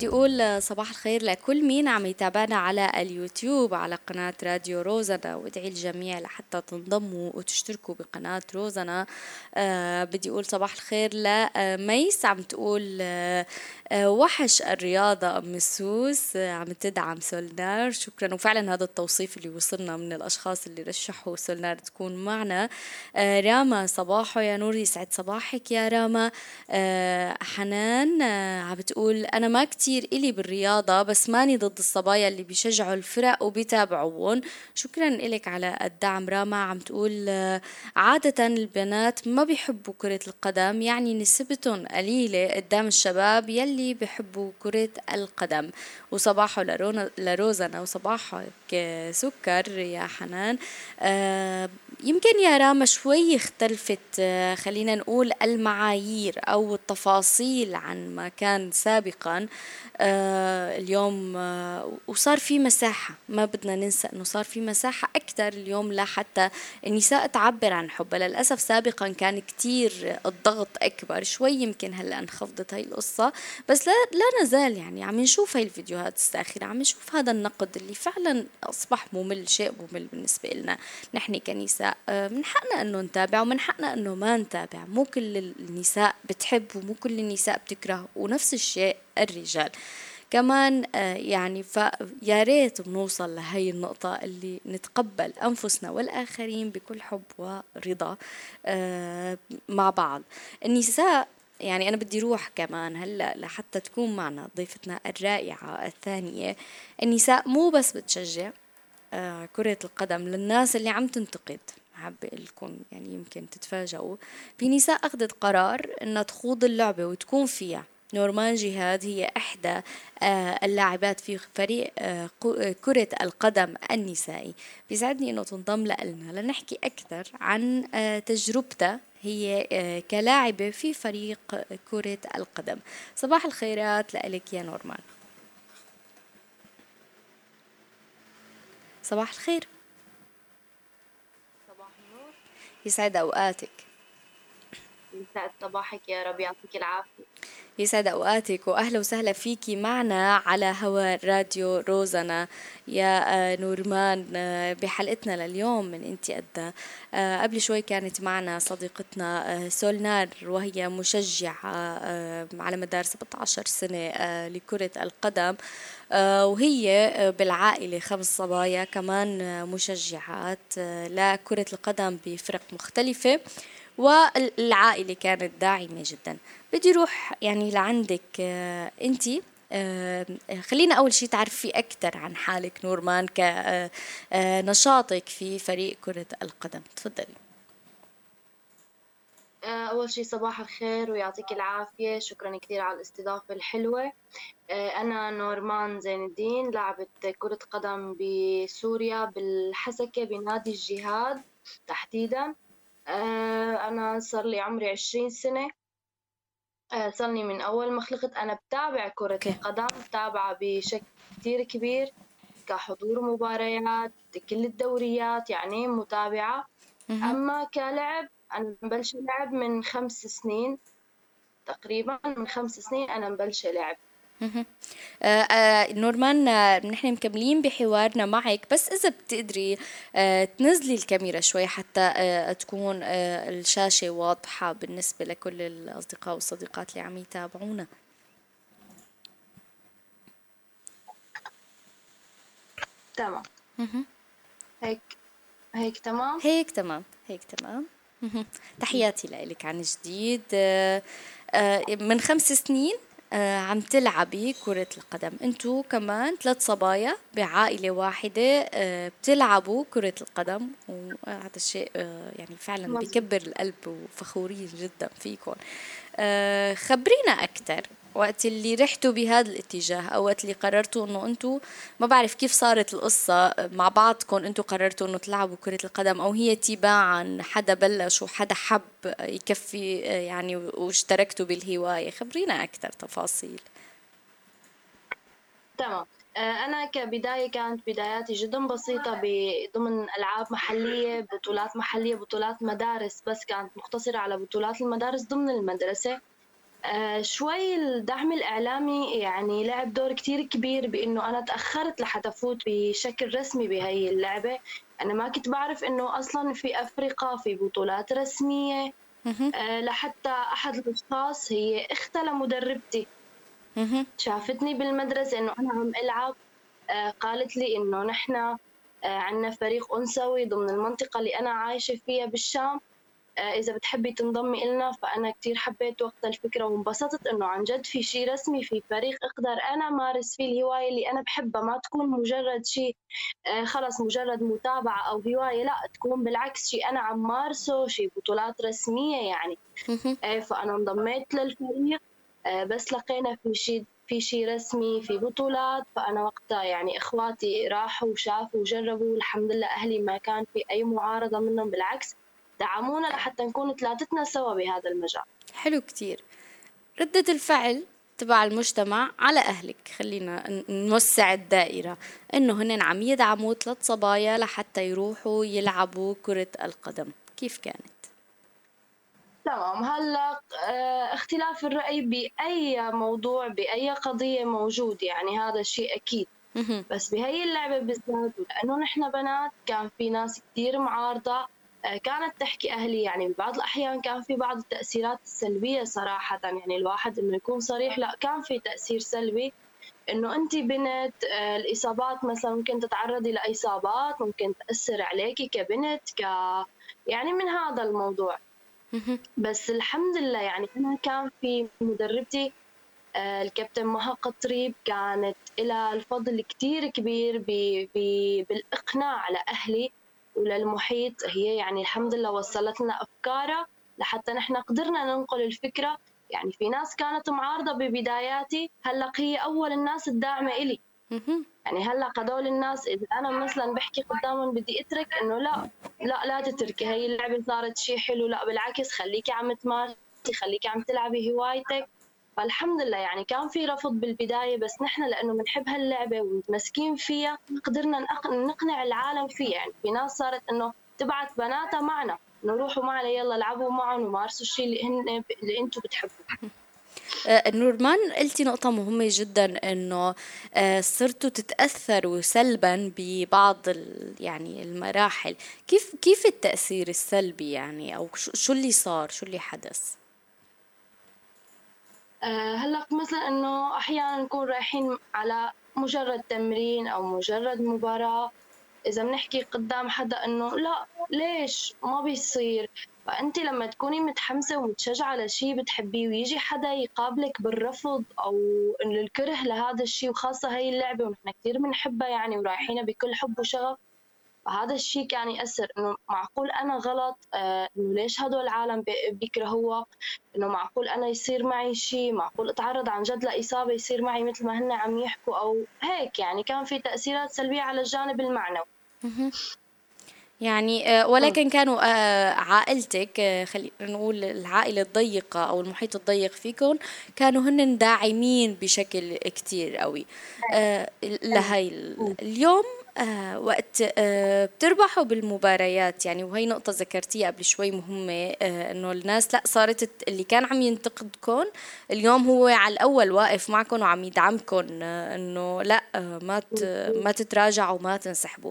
بدي أقول صباح الخير لكل مين عم يتابعنا على اليوتيوب على قناة راديو روزنا وادعي الجميع لحتى تنضموا وتشتركوا بقناة روزنا. آه بدي أقول صباح الخير لميس عم تقول آه آه وحش الرياضة أم السوس. آه عم تدعم سولنار. شكرا. وفعلا هذا التوصيف اللي وصلنا من الأشخاص اللي رشحوا سولنار تكون معنا. آه راما صباحو. يا نور يسعد صباحك يا راما. آه حنان آه عم بتقول أنا ما كتير كتير إلي بالرياضة بس ماني ضد الصبايا اللي بيشجعوا الفرق وبيتابعوهم شكرا إلك على الدعم. راما عم تقول عادة البنات ما بيحبوا كرة القدم يعني نسبتهم قليلة قدام الشباب يلي بيحبوا كرة القدم. وصباحه لروزنا وصباحك سكر يا حنان. آه يمكن يا راما شوي اختلفت آه خلينا نقول المعايير أو التفاصيل عن ما كان سابقا. آه اليوم آه وصار في مساحة ما بدنا ننسى أنه صار في مساحة أكثر اليوم لحتى النساء تعبر عن حبها. للأسف سابقا كان كتير الضغط أكبر شوي يمكن هلأ انخفضت هاي القصة بس لا, لا نزال يعني. عم نشوف هاي الفيديوهات الساخرة عم نشوف هذا النقد اللي فعلا أصبح ممل شيء ممل بالنسبة لنا نحن كنساء. آه من حقنا أنه نتابع ومن حقنا أنه ما نتابع. مو كل النساء بتحب ومو كل النساء بتكره ونفس الشيء الرجال. كمان آه، يعني فيا ريت بنوصل لهي النقطة اللي نتقبل أنفسنا والآخرين بكل حب ورضا آه، مع بعض. النساء يعني أنا بدي روح كمان هلأ لحتى تكون معنا ضيفتنا الرائعة الثانية. النساء مو بس بتشجع آه، كرة القدم للناس اللي عم تنتقد. حابة لكم يعني يمكن تتفاجئوا. في نساء أخذت قرار إنها تخوض اللعبة وتكون فيها. نورمان جهاد هي إحدى آه، اللاعبات في فريق آه، آه، كرة القدم النسائي. بيسعدني أنه تنضم لنا لنحكي أكثر عن تجربتها هي كلاعبة في فريق كرة القدم. صباح الخيرات لك يا نورمان. صباح الخير. صباح النور. يسعد أوقاتك. يسعد صباحك يا رب يعطيك العافية. يسعد أوقاتك وأهلا وسهلا فيكي معنا على هوا راديو روزنا يا آه، نورمان آه، بحلقتنا لليوم من أنت قد آه، قبل شوي كانت معنا صديقتنا سولنار وهي مشجعة على مدار 17 سنة لكرة القدم. وهي بالعائلة خمس صبايا كمان مشجعات لكرة القدم بفرق مختلفة. والعائلة كانت داعمة جدا. بدي روح يعني لعندك آه، انت آه، خلينا أول شيء تعرفي أكثر عن حالك نورمان كنشاطك آه، في فريق كرة القدم. تفضلي. أول شيء صباح الخير ويعطيك العافية. شكرا كثير على الاستضافة الحلوة. أنا نورمان زين الدين لعبت كرة قدم بسوريا بالحسكة بنادي الجهاد تحديدا. أنا صار لي عمري عشرين سنة. آه، صارني من أول ما خلقت أنا بتابع كرة okay. القدم بتابعها بشكل كتير كبير كحضور مباريات كل الدوريات يعني متابعة mm-hmm. أما كلعب أنا مبلشة لعب من خمس سنين تقريبا من خمس سنين أنا مبلشة لعب نورمان آه، نحن مكملين بحوارنا معك بس إذا بتقدري تنزلي الكاميرا شوي حتى تكون الشاشة واضحة بالنسبة لكل الأصدقاء والصديقات اللي عم يتابعونا. تمام. هيك هيك تمام؟ هيك تمام هيك تمام. تحياتي لك عن جديد. من خمس سنين آه، عم تلعبي كرة القدم. انتو كمان ثلاث صبايا بعائلة واحدة آه، بتلعبوا كرة القدم وهذا الشيء آه، يعني فعلا بيكبر القلب وفخورين جدا فيكم خبرينا أكثر وقت اللي رحتوا بهذا الاتجاه أو وقت اللي قررتوا إنه أنتم ما بعرف كيف صارت القصة مع بعضكم أنتم قررتوا إنه تلعبوا كرة القدم أو هي تباعا حدا بلش وحدا حب يكفي يعني واشتركتوا بالهواية. خبرينا أكثر تفاصيل. تمام. آه، أنا كبداية كانت بداياتي جدا بسيطة ضمن ألعاب محلية بطولات محلية بطولات مدارس بس كانت مقتصرة على بطولات المدارس ضمن المدرسة. آه، شوي الدعم الإعلامي يعني لعب دور كتير كبير بإنه أنا تأخرت لحتى أفوت بشكل رسمي بهي اللعبة. أنا ما كنت بعرف إنه أصلا في أفريقيا في بطولات رسمية آه، لحتى أحد الأشخاص هي أختها لمدربتي شافتني بالمدرسة إنه أنا عم ألعب آه، قالت لي إنه نحن عندنا فريق أنثوي ضمن المنطقة اللي أنا عايشة فيها بالشام. إذا بتحبي تنضمي إلنا فأنا كتير حبيت وقت الفكرة وانبسطت إنه عن جد في شيء رسمي في فريق أقدر أنا مارس فيه الهواية اللي أنا بحبها. ما تكون مجرد شيء آه، خلص مجرد متابعة أو هواية لا تكون بالعكس شيء أنا عم مارسه شيء بطولات رسمية يعني. آه، فأنا انضميت للفريق بس لقينا في شيء في شيء رسمي في بطولات. فأنا وقتها يعني إخواتي راحوا وشافوا وجربوا والحمد لله أهلي ما كان في أي معارضة منهم بالعكس دعمونا لحتى نكون ثلاثتنا سوا بهذا المجال. حلو كتير. ردة الفعل تبع المجتمع على أهلك. خلينا نوسع الدائرة. إنه هن عم يدعموا ثلاث صبايا لحتى يروحوا يلعبوا كرة القدم. كيف كانت؟ تمام. هلا آه، اختلاف الرأي بأي موضوع بأي قضية موجود. يعني هذا الشيء أكيد. بس بهي اللعبة بالذات لأنه نحن بنات كان في ناس كثير معارضة كانت تحكي أهلي يعني ببعض الأحيان كان في بعض التأثيرات السلبية صراحة يعني الواحد إنه يكون صريح لا كان في تأثير سلبي. إنه أنت بنت آه، الإصابات مثلا ممكن تتعرضي لإصابات ممكن تأثر عليكي كبنت ك يعني من هذا الموضوع. بس الحمد لله يعني أنا كان في مدربتي آه، الكابتن مها قطريب كانت لها الفضل كتير كبير بالإقناع لأهلي. وللمحيط هي يعني الحمد لله وصلت لنا أفكارها لحتى نحن قدرنا ننقل الفكرة. يعني في ناس كانت معارضة ببداياتي هلأ هي أول الناس الداعمة إلي. يعني هلأ هدول الناس إذا أنا مثلا بحكي قدامهم بدي أترك إنه لا لا لا تتركي. هي اللعبة صارت شيء حلو لا بالعكس خليكي عم تمارسي خليكي عم تلعبي هوايتك. فالحمد لله يعني كان في رفض بالبداية بس نحن لأنه بنحب هاللعبة ومتمسكين فيها قدرنا نقنع العالم فيها يعني في ناس صارت إنه تبعت بناتها معنا إنه روحوا معنا يلا العبوا معهم ومارسوا الشيء اللي هن اللي أنتم بتحبوه. آه، نورمان قلتي نقطة مهمة جدا إنه آه، صرتوا تتأثروا سلبا ببعض يعني المراحل. كيف كيف التأثير السلبي يعني؟ أو شو اللي صار؟ شو اللي حدث؟ هلا مثلا إنه أحيانا نكون رايحين على مجرد تمرين أو مجرد مباراة. إذا بنحكي قدام حدا إنه لا ليش؟ ما بيصير. فأنت لما تكوني متحمسة ومتشجعة لشيء بتحبيه ويجي حدا يقابلك بالرفض أو الكره لهذا الشيء وخاصة هي اللعبة ونحن كثير بنحبها يعني ورايحينها بكل حب وشغف فهذا الشيء كان يأثر إنه معقول أنا غلط آه إنه ليش هدول العالم بيكرهوها؟ إنه معقول أنا يصير معي شيء؟ معقول أتعرض عن جد لإصابة يصير معي مثل ما هن عم يحكوا؟ أو هيك يعني كان في تأثيرات سلبية على الجانب المعنوي. يعني آه، ولكن كانوا آه، عائلتك خلينا نقول العائلة الضيقة أو المحيط الضيق فيكم كانوا هن داعمين بشكل كتير قوي. لهي اليوم آه وقت آه بتربحوا بالمباريات. يعني وهي نقطة ذكرتيها قبل شوي مهمة آه إنه الناس لا صارت اللي كان عم ينتقدكم اليوم هو على الأول واقف معكم وعم يدعمكم آه إنه لا آه ما ما تتراجعوا وما تنسحبوا.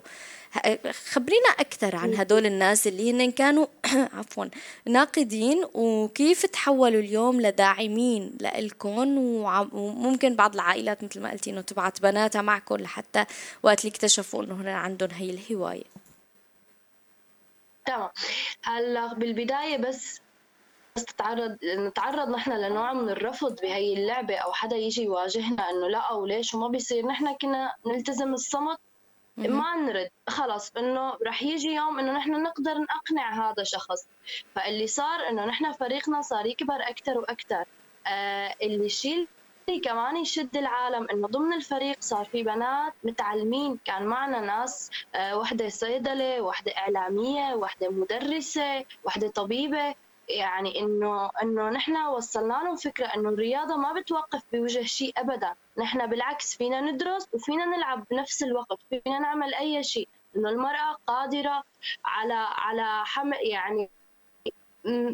خبرينا أكثر عن هدول الناس اللي هن كانوا عفوا ناقدين وكيف تحولوا اليوم لداعمين لإلكم وممكن بعض العائلات مثل ما قلتي إنه تبعت بناتها معكم لحتى وقت اللي اكتشفوا إنه هن عندهم هي الهواية. تمام. هلأ بالبداية بس بس تتعرض نتعرض نحن لنوع من الرفض بهي اللعبة أو حدا يجي يواجهنا إنه لا أو ليش وما بيصير. نحن كنا نلتزم الصمت ما نرد. خلص إنه رح يجي يوم إنه نحن نقدر نقنع هذا الشخص فاللي صار إنه نحن فريقنا صار يكبر أكثر وأكثر. آه اللي يشيل كمان يشد العالم إنه ضمن الفريق صار في بنات متعلمين. كان معنا ناس آه وحدة صيدلة وحدة إعلامية وحدة مدرسة وحدة طبيبة. يعني إنه إنه نحن وصلنا لهم فكرة إنه الرياضة ما بتوقف بوجه شيء ابدا. نحن بالعكس فينا ندرس وفينا نلعب بنفس الوقت فينا نعمل أي شيء. إنه المرأة قادرة على على حمل يعني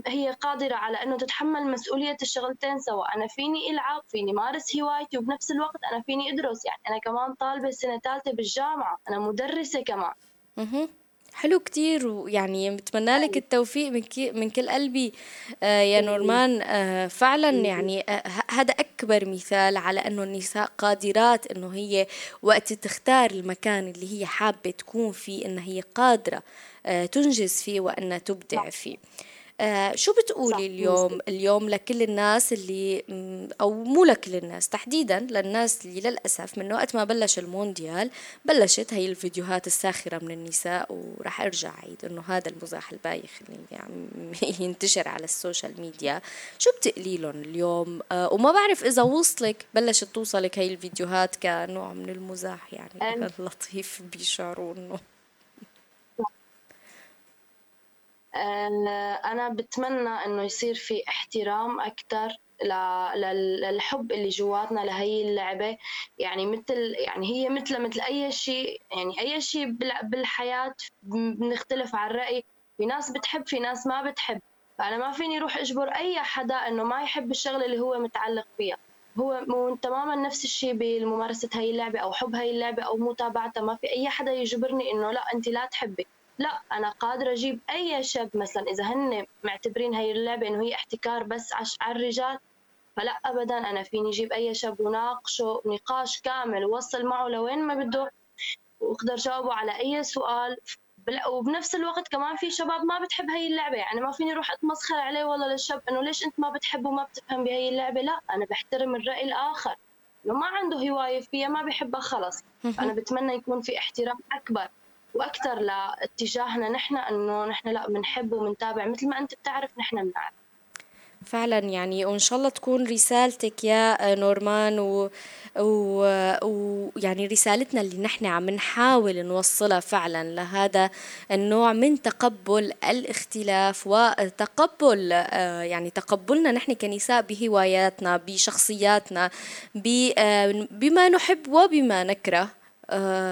هي قادرة على أنه تتحمل مسؤولية الشغلتين سوا أنا فيني ألعب فيني مارس هوايتي وبنفس الوقت أنا فيني أدرس. يعني أنا كمان طالبة سنة ثالثة بالجامعة أنا مدرسة كمان. حلو كتير ويعني بتمنى لك التوفيق من من كل قلبي. آه يا نورمان آه فعلا يعني آه هذا أكبر مثال على أنه النساء قادرات أنه هي وقت تختار المكان اللي هي حابة تكون فيه انها هي قادرة آه تنجز فيه وأنها تبدع فيه. آه شو بتقولي اليوم؟ اليوم لكل الناس اللي أو مو لكل الناس تحديدا للناس اللي للأسف من وقت ما بلش المونديال بلشت هي الفيديوهات الساخرة من النساء وراح أرجع عيد إنه هذا المزاح البايخ اللي عم ينتشر على السوشيال ميديا. شو بتقلي لهم اليوم؟ آه وما بعرف إذا وصلك بلشت توصلك هي الفيديوهات كنوع من المزاح يعني لطيف بيشعروا إنه. أنا بتمنى إنه يصير في احترام أكثر للحب اللي جواتنا لهي اللعبة. يعني مثل يعني هي مثل مثل أي شيء يعني أي شيء بالحياة بنختلف عن الرأي في ناس بتحب في ناس ما بتحب. فأنا ما فيني أروح أجبر أي حدا إنه ما يحب الشغلة اللي هو متعلق فيها. هو تماما نفس الشيء بممارسة هاي اللعبة أو حب هاي اللعبة أو متابعتها. ما في أي حدا يجبرني إنه لا أنت لا تحبي. لا أنا قادرة أجيب أي شاب مثلا إذا هن معتبرين هاي اللعبة إنه هي احتكار بس على الرجال فلا أبدا أنا فيني أجيب أي شاب وناقشه نقاش كامل ووصل معه لوين ما بده وأقدر جاوبه على أي سؤال. وبنفس الوقت كمان في شباب ما بتحب هي اللعبة يعني ما فيني أروح أتمسخر عليه والله للشاب إنه ليش أنت ما بتحب وما بتفهم بهي اللعبة؟ لا أنا بحترم الرأي الآخر. لو ما عنده هواية فيها ما بحبها خلص. أنا بتمنى يكون في احترام أكبر. وأكثر لاتجاهنا نحن إنه نحن لا بنحب وبنتابع مثل ما أنت بتعرف نحن بنعرف. فعلا يعني وإن شاء الله تكون رسالتك يا نورمان و ويعني و... رسالتنا اللي نحن عم نحاول نوصلها فعلا لهذا النوع من تقبل الاختلاف وتقبل آه، يعني تقبلنا نحن كنساء بهواياتنا بشخصياتنا آه، بما نحب وبما نكره.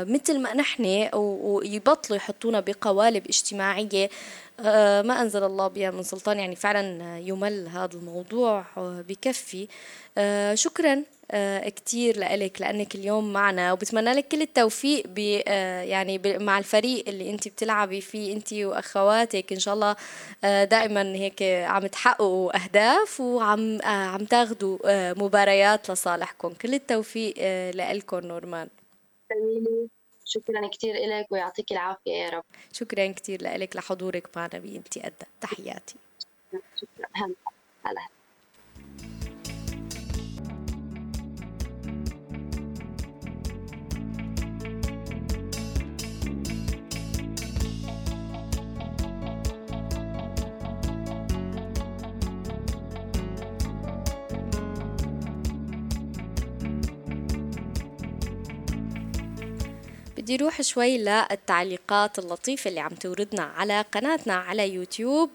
مثل ما نحن ويبطلوا يحطونا بقوالب اجتماعية آه، ما أنزل الله بها من سلطان. يعني فعلا يمل هذا الموضوع آه، بكفي. شكرا كتير لك لأنك اليوم معنا. وبتمنى لك كل التوفيق ب يعني مع الفريق اللي أنت بتلعبي فيه أنت وأخواتك. إن شاء الله دائما هيك عم تحققوا أهداف وعم عم تاخذوا مباريات لصالحكم. كل التوفيق لكم نورمان. جميلة شكرا كثير لك ويعطيك العافية يا رب. شكرا كثير لك لحضورك معنا بإنتي أدى. تحياتي. شكرا. هلا. هلا. بدي روح شوي للتعليقات اللطيفة اللي عم توردنا على قناتنا على يوتيوب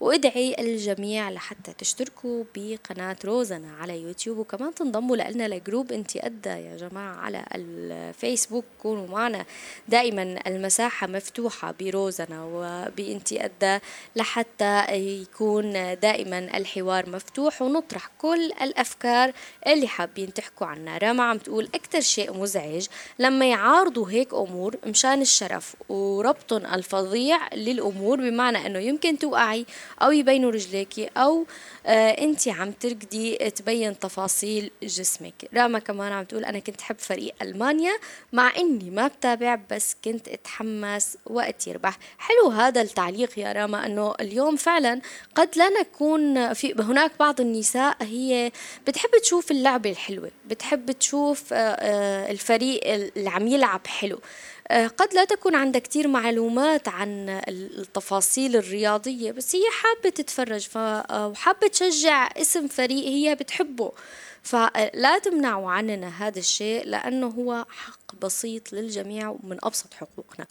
وادعي الجميع لحتى تشتركوا بقناة روزنا على يوتيوب. وكمان تنضموا لنا لجروب انت أدا يا جماعة على الفيسبوك. كونوا معنا دائما المساحة مفتوحة بروزنا وبانت أدا لحتى يكون دائما الحوار مفتوح ونطرح كل الأفكار اللي حابين تحكوا عنها. راما عم تقول أكثر شيء مزعج لما يعارضوا هيك أمور مشان الشرف وربطن الفظيع للأمور بمعنى أنه يمكن توقعي أو يبينوا رجليكي أو آه أنت عم تركضي تبين تفاصيل جسمك. راما كمان عم تقول أنا كنت حب فريق ألمانيا مع إني ما بتابع بس كنت أتحمس وقت يربح. حلو هذا التعليق يا راما أنه اليوم فعلا قد لا نكون في هناك بعض النساء هي بتحب تشوف اللعبة الحلوة بتحب تشوف آه, آه، الفريق اللي عم يلعب حلو. آه، قد لا تكون عندها كتير معلومات عن التفاصيل الرياضية بس هي حابة تتفرج آه، وحابة تشجع اسم فريق هي بتحبه. فلا تمنعوا عننا هذا الشيء لأنه هو حق بسيط للجميع ومن أبسط حقوقنا.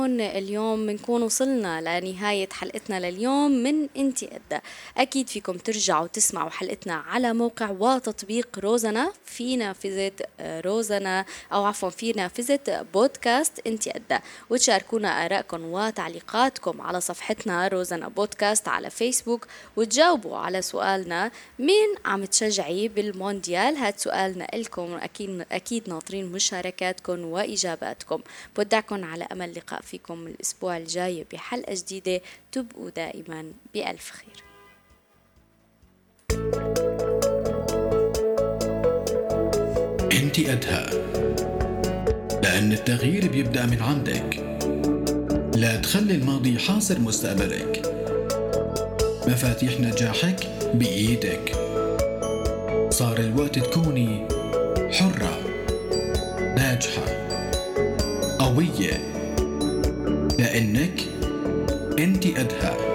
هون اليوم بنكون وصلنا لنهاية حلقتنا لليوم من انتي أدى أكيد فيكم ترجعوا تسمعوا حلقتنا على موقع وتطبيق روزنا في نافذة روزنا أو عفوا في نافذة بودكاست انتي أدى وتشاركونا آرائكم وتعليقاتكم على صفحتنا روزنا بودكاست على فيسبوك. وتجاوبوا على سؤالنا مين عم تشجعي بالمونديال؟ هاد سؤالنا لكم أكيد أكيد ناطرين مشاركاتكم وإجاباتكم. بودعكم على أمل لقاء فيكم الأسبوع الجاي بحلقة جديدة. تبقوا دائما بألف خير. انت أدهى لأن التغيير بيبدأ من عندك. لا تخلي الماضي حاصر مستقبلك. مفاتيح نجاحك بإيدك. صار الوقت تكوني حرة ناجحة قوية. لأنك أنت أدهى.